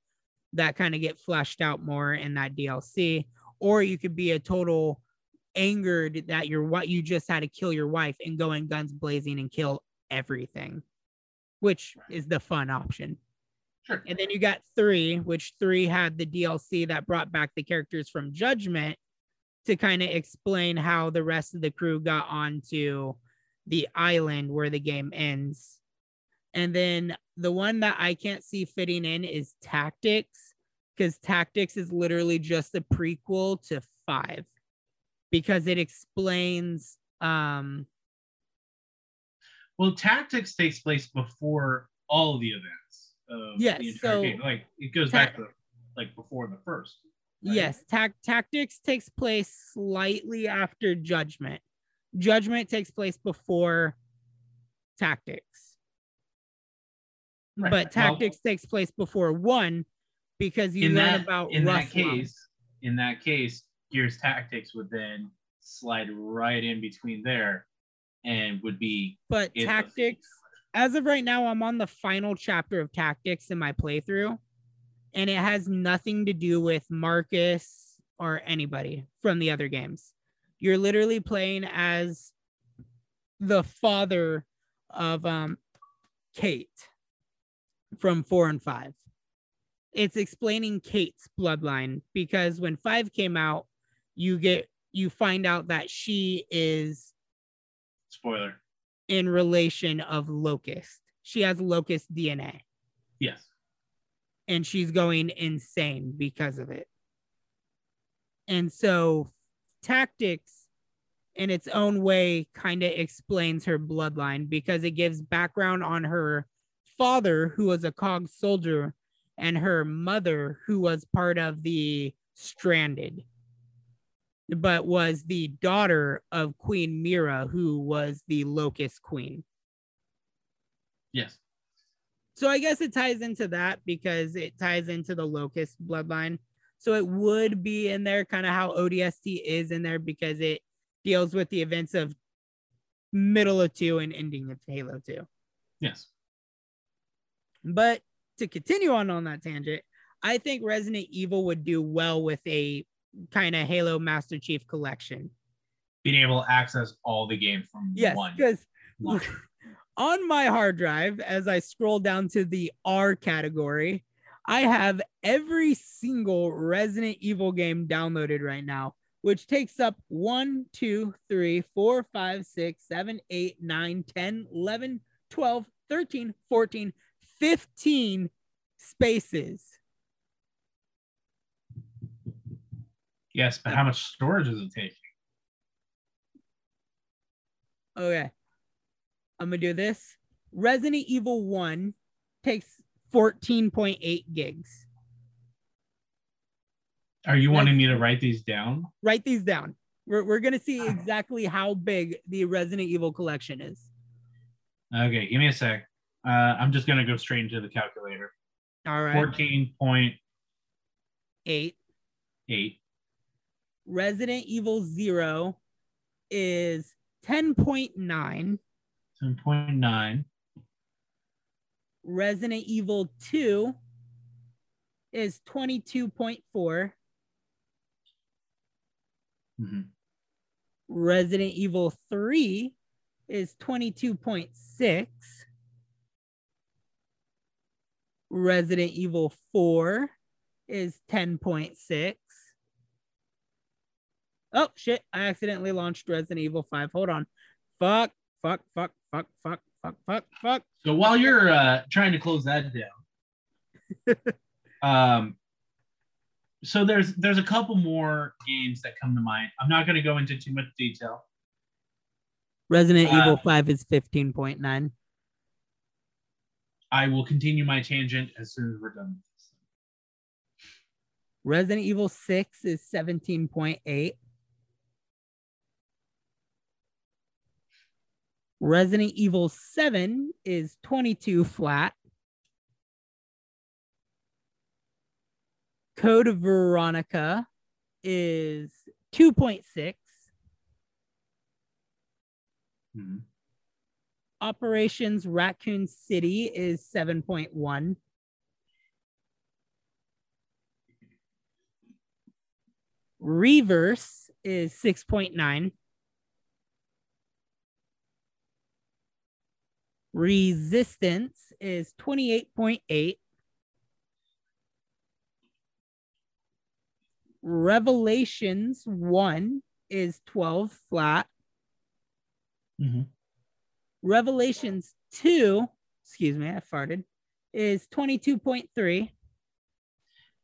that kind of get fleshed out more in that DLC. Or you could be a total angered that you're what you just had to kill your wife and go in guns blazing and kill everything, which is the fun option. Sure. And then you got three, which three had the DLC that brought back the characters from Judgment to kind of explain how the rest of the crew got onto the island where the game ends. And then the one that I can't see fitting in is Tactics, because Tactics is literally just a prequel to five because it explains um Well, tactics takes place before all the events. Of Yes, the entire so- game. like it goes Ta- back to like before the first. right? Yes, tac- tactics takes place slightly after judgment. Judgment takes place before tactics. Right, But right. Well, tactics takes place before one because you in learn that about in that case, in that case, Gears Tactics would then slide right in between there, and would be But tactics, as of right now, I'm on the final chapter of tactics in my playthrough, and it has nothing to do with Marcus or anybody from the other games. You're literally playing as the father of um Kate from four and five. It's explaining Kate's bloodline because when five came out, you get you find out that she is spoiler. in relation of locust. She has locust DNA Yes. and she's going insane because of it. And so tactics in its own way kind of explains her bloodline because it gives background on her father who was a cog soldier and her mother who was part of the stranded but was the daughter of Queen Myrrah who was the locust queen. Yes. So I guess it ties into that because it ties into the locust bloodline. So it would be in there, kind of how ODST is in there because it deals with the events of middle of two and ending of Halo 2. Yes. But to continue on on that tangent, I think Resident Evil would do well with a kind of Halo Master Chief collection. Being able to access all the games from Yes, one. because on my hard drive, as I scroll down to the R category, I have every single Resident Evil game downloaded right now, which takes up 1, 2, 3, 4, 5, 6, 7, 8, 9, 10, 11, 12, 13, 14, 15 spaces. Yes, but how much storage does it take? Okay. I'm going to do this. Resident Evil 1 takes 14.8 gigs. Are you That's- wanting me to write these down? Write these down. We're, we're going to see exactly how big the Resident Evil collection is. Okay, give me a sec. Uh, I'm just gonna go straight into the calculator. All right. Fourteen point Eight. eight. Resident Evil 0 is 10.9. 10.9. Resident Evil 2 is 22.4. Mhm. Resident Evil 3 is 22.6. Resident Evil 4 is 10.6. Oh shit, I accidentally launched Resident Evil 5. Hold on. Fuck, fuck, fuck, fuck, fuck, fuck, fuck, fuck. So while you're uh, trying to close that down, um, so there's there's a couple more games that come to mind. I'm not going to go into too much detail. Resident Uh, Evil 5 is 15.9. I will continue my tangent as soon as we're done. with this. Resident Evil 6 is 17.8. Resident Evil 7 is 22 flat. Code Veronica is 2.6. Mhm. Operations Raccoon City is 7.1. Reverse is 6.9. Resistance is 28.8. Revelations 1 is 12 flat. Mhm. Revelations 2, excuse me, I farted, is 22.3.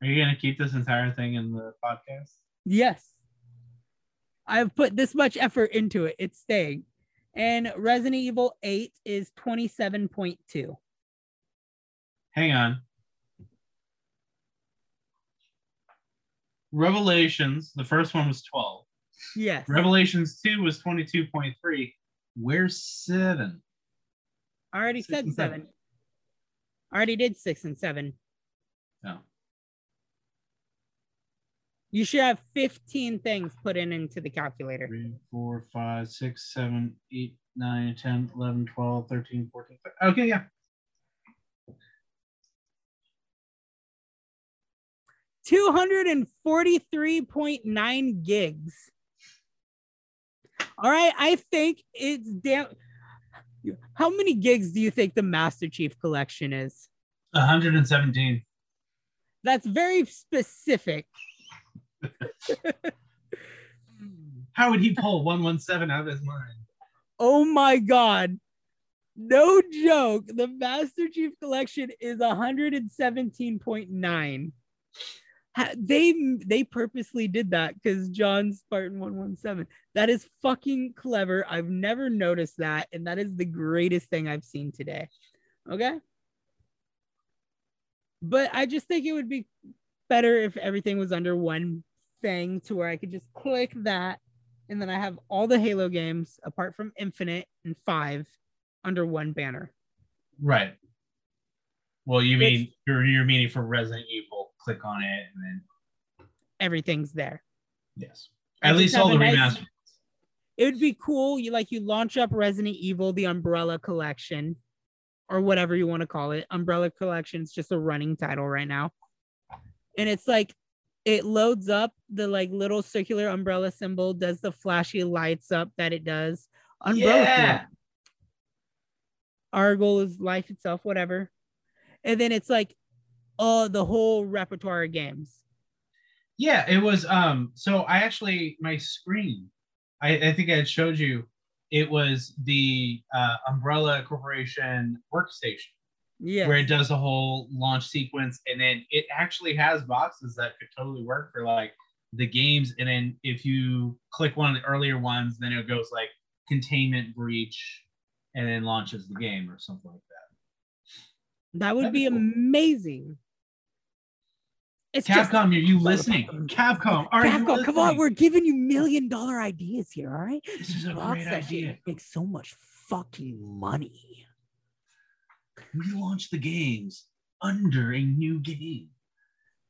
Are you going to keep this entire thing in the podcast? Yes. I've put this much effort into it. It's staying. And Resident Evil 8 is 27.2. Hang on. Revelations, the first one was 12. Yes. Revelations 2 was 22.3. Where's 7? I already Six said seven. seven. I already did six and seven. No. You should have 15 things put in into the calculator. 3, 4, 5, 6, 7, 8, 9, 10, 11, 12, 13, 14. 15. Okay, yeah. 243.9 gigs. All right, I think it's damn. How many gigs do you think the Master Chief collection is? 117. That's very specific. How would he pull 117 out of his mind? Oh my god. No joke. The Master Chief collection is 117.9. They they purposely did that because John Spartan 117. That is fucking clever. I've never noticed that, and that is the greatest thing I've seen today. Okay. But I just think it would be better if everything was under one thing to where I could just click that and then I have all the Halo games apart from Infinite and Five under one banner. Right. Well, you mean you're, you're meaning for Resident Evil. Click on it and then, Everything's there. yes. At just least all the nice- remastered. it would be cool. You like you launch up Resident Evil, the Umbrella Collection, or whatever you want to call it. Umbrella Collection is just a running title right now. And it's like it loads up the like little circular umbrella symbol, does the flashy lights up that it does. Umbrella Yeah. Argyle is life itself, whatever. And then it's like, oh, the whole repertoire of games. Yeah, it was. Um, so I actually my screen, I, I think I had showed you. It was the uh, Umbrella Corporation workstation Yeah. where it does the whole launch sequence, and then it actually has boxes that could totally work for like the games. And then if you click one of the earlier ones, then it goes like containment breach, and then launches the game or something like that. That would That'd be be cool. amazing. It's Capcom, are you listening? Capcom, are you Capcom, come on, we're giving you million dollar ideas here, all right? This is a Box great idea. Makes so much fucking money. relaunch the games under a new game.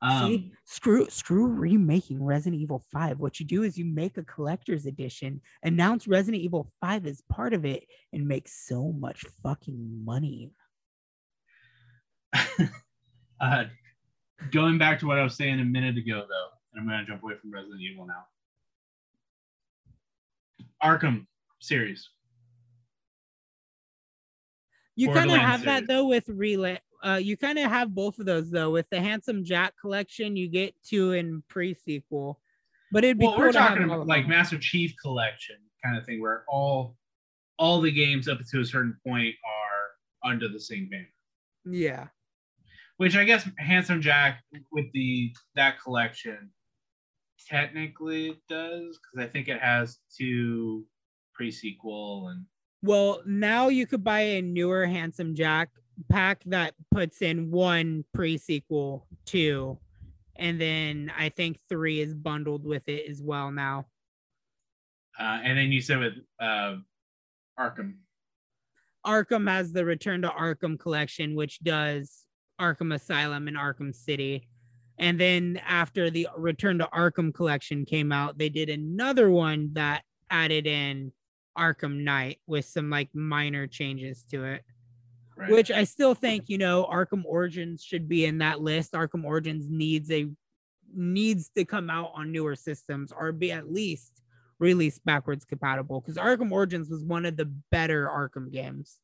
Um, See, screw screw remaking Resident Evil 5. What you do is you make a collector's edition, announce Resident Evil 5 as part of it, and make so much fucking money. uh, going back to what I was saying a minute ago, though, and I'm going to jump away from Resident Evil now. Arkham series. You kind of have that though with relay. Uh, you kind of have both of those though. With the Handsome Jack collection, you get two in pre-sequel, but it'd be Well, cool we're talking about like them. Master Chief Collection kind of thing, where all all the games up to a certain point are under the same banner. yeah. Which I guess Handsome Jack with the that collection technically does because I think it has two pre-sequel and Well, now you could buy a newer Handsome Jack pack that puts in one pre-sequel, two, and then I think three is bundled with it as well now. uh, and then you said with uh, Arkham. Arkham has the Return to Arkham collection, which does Arkham Asylum and Arkham City. And then after the Return to Arkham collection came out, they did another one that added in Arkham Knight with some like minor changes to it. Right? Which I still think, you know, Arkham Origins should be in that list. Arkham Origins needs a needs to come out on newer systems or be at least released backwards compatible because Arkham Origins was one of the better Arkham games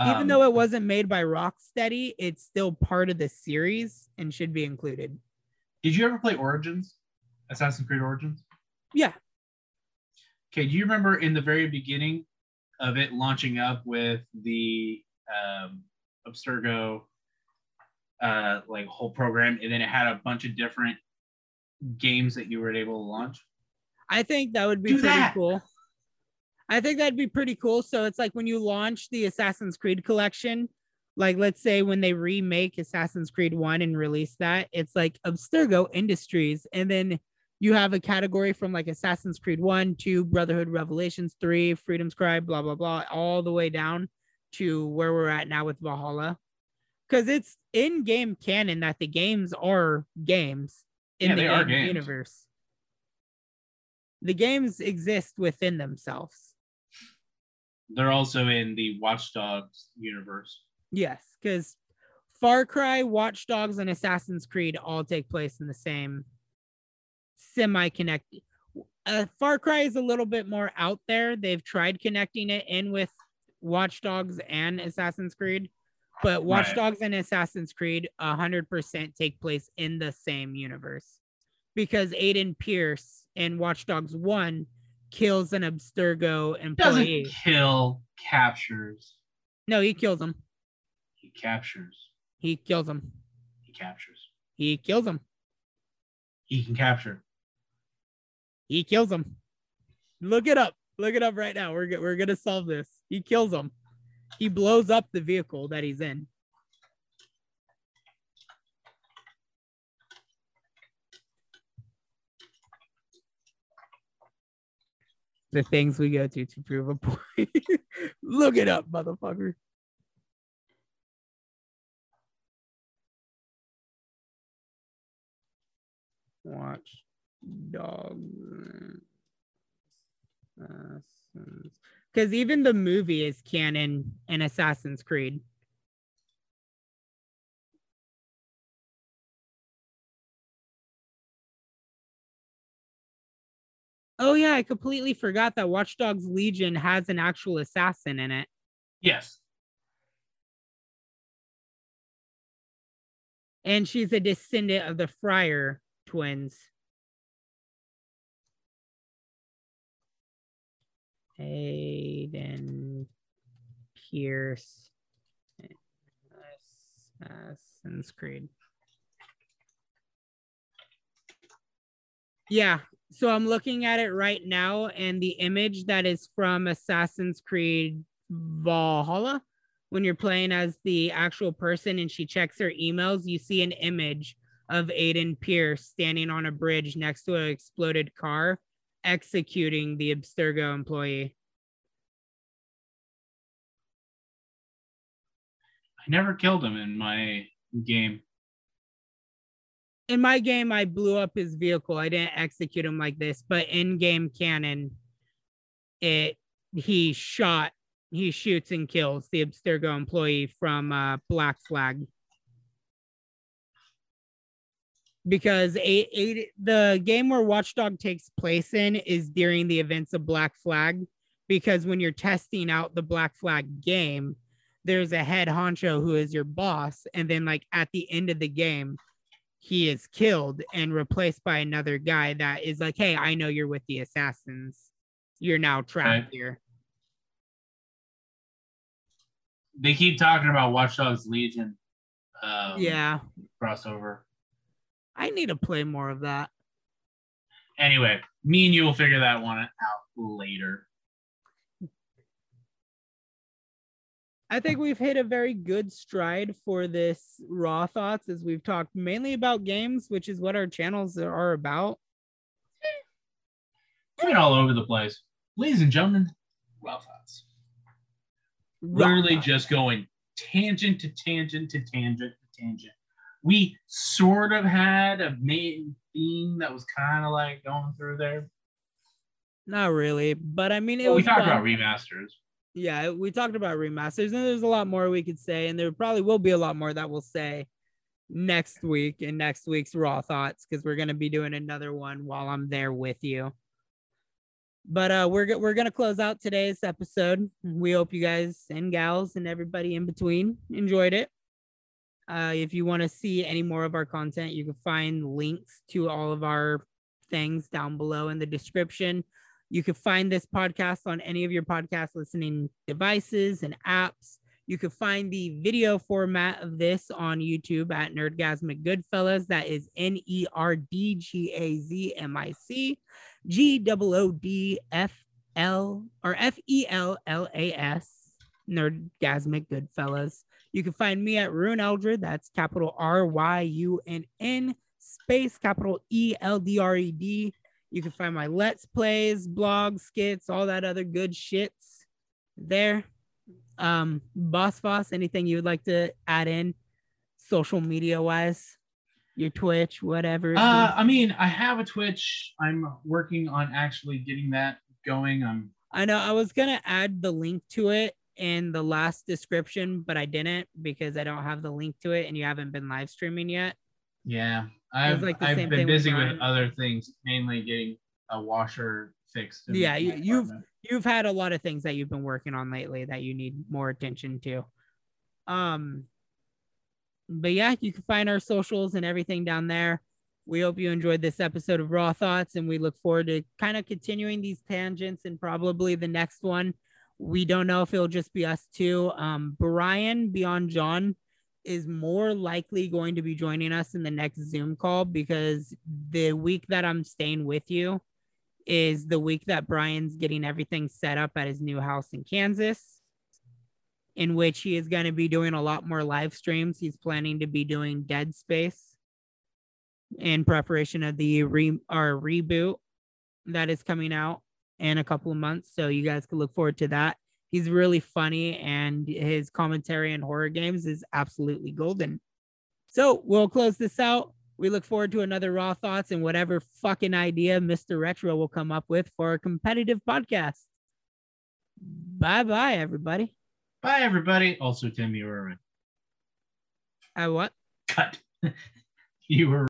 even Um, though it wasn't made by Rocksteady, it's still part of the series and should be included. did you ever play Origins, Assassin's Creed Origins? Yeah. Okay, do you remember in the very beginning of it launching up with the um, Abstergo uh, like whole program, and then it had a bunch of different games that you were able to launch? I think that would be Do pretty that. cool. I think that'd be pretty cool. So it's like when you launch the Assassin's Creed collection, like let's say when they remake Assassin's Creed 1 and release that, it's like Abstergo Industries. And then you have a category from like Assassin's Creed 1, 2, Brotherhood Revelations 3, Freedom's Cry, blah, blah, blah, all the way down to where we're at now with Valhalla. Because it's in game canon that the games are games in Yeah, the game universe. The games exist within themselves. They're also in the Watchdogs universe. Yes, because Far Cry, Watchdogs, and Assassin's Creed all take place in the same semi-connected. Uh, Far Cry is a little bit more out there. They've tried connecting it in with Watchdogs and Assassin's Creed, but Watchdogs Right. And Assassin's Creed 100% take place in the same universe because Aiden Pearce in Watchdogs 1 kills an Abstergo employee. Doesn't kill, captures. No, he kills him. He captures. He kills him. He captures. He kills him. He can capture. He kills him. Look it up. Look it up right now. We're go- we're gonna solve this. He kills him. He blows up the vehicle that he's in. The things we go to to prove a point. Look it up, motherfucker. Watch dogs. Because even the movie is canon in Assassin's Creed. Oh yeah, I completely forgot that Watch Dogs Legion has an actual assassin in it. Yes. And she's a descendant of the Fryer twins. Aiden Pearce Assassin's Creed. Yeah, so I'm looking at it right now, and the image that is from Assassin's Creed Valhalla, when you're playing as the actual person and she checks her emails, you see an image of Aiden Pearce standing on a bridge next to an exploded car executing the Abstergo employee. I never killed him in my game. In my game, I blew up his vehicle. I didn't execute him like this, but in game canon, it he shot, he shoots and kills the Abstergo employee from uh, Black Flag. because a, a, the game where Watchdog takes place in is during the events of Black Flag. Because when you're testing out the Black Flag game, there's a head honcho who is your boss, and then like at the end of the game, he is killed and replaced by another guy that is like, "Hey, I know you're with the assassins. You're now trapped okay. here." They keep talking about Watch Dogs Legion. Um, yeah, crossover. I need to play more of that. Anyway, me and you will figure that one out later. I think we've hit a very good stride for this raw thoughts as we've talked mainly about games, which is what our channels are about. Going all over the place. Ladies and gentlemen, raw thoughts. Raw Literally thoughts. just going tangent to tangent to tangent to tangent we sort of had a main theme that was kind of like going through there. Not really, but I mean, it well, we talked fun. about remasters. Yeah, we talked about remasters, and there's a lot more we could say, and there probably will be a lot more that we'll say next week in next week's Raw Thoughts because we're gonna be doing another one while I'm there with you. But uh, we're we're gonna close out today's episode. We hope you guys and gals and everybody in between enjoyed it. Uh, if you want to see any more of our content, you can find links to all of our things down below in the description. You can find this podcast on any of your podcast listening devices and apps. You can find the video format of this on YouTube at Nerdgazmic Goodfellas. That is N E R D G A Z M I C G O O D F L or F E L L A S. Nerdgazmic Goodfellas. You can find me at Ryunn Eldred. That's capital R Y U N N space capital E L D R E D. You can find my Let's Plays, blogs, skits, all that other good shits there. Um, Boss Foss, anything you would like to add in social media wise? Your Twitch, whatever. Uh, I mean, I have a Twitch. I'm working on actually getting that going. I'm I know I was gonna add the link to it in the last description, but I didn't because I don't have the link to it and you haven't been live streaming yet. Yeah. I've, like I've been busy with, with, other things, mainly getting a washer fixed. Yeah, you, you've you've had a lot of things that you've been working on lately that you need more attention to. Um but yeah, you can find our socials and everything down there. We hope you enjoyed this episode of Raw Thoughts and we look forward to kind of continuing these tangents and probably the next one we don't know if it'll just be us two. Um, Brian Beyond John is more likely going to be joining us in the next Zoom call because the week that I'm staying with you is the week that Brian's getting everything set up at his new house in Kansas, in which he is going to be doing a lot more live streams. He's planning to be doing Dead Space in preparation of the re- our reboot that is coming out in a couple of months. So you guys can look forward to that. He's really funny and his commentary in horror games is absolutely golden. So we'll close this out. We look forward to another Raw Thoughts and whatever fucking idea Mr. Retro will come up with for a competitive podcast. Bye bye, everybody. Bye, everybody. Also, Tim, you were right. I what? Cut. you were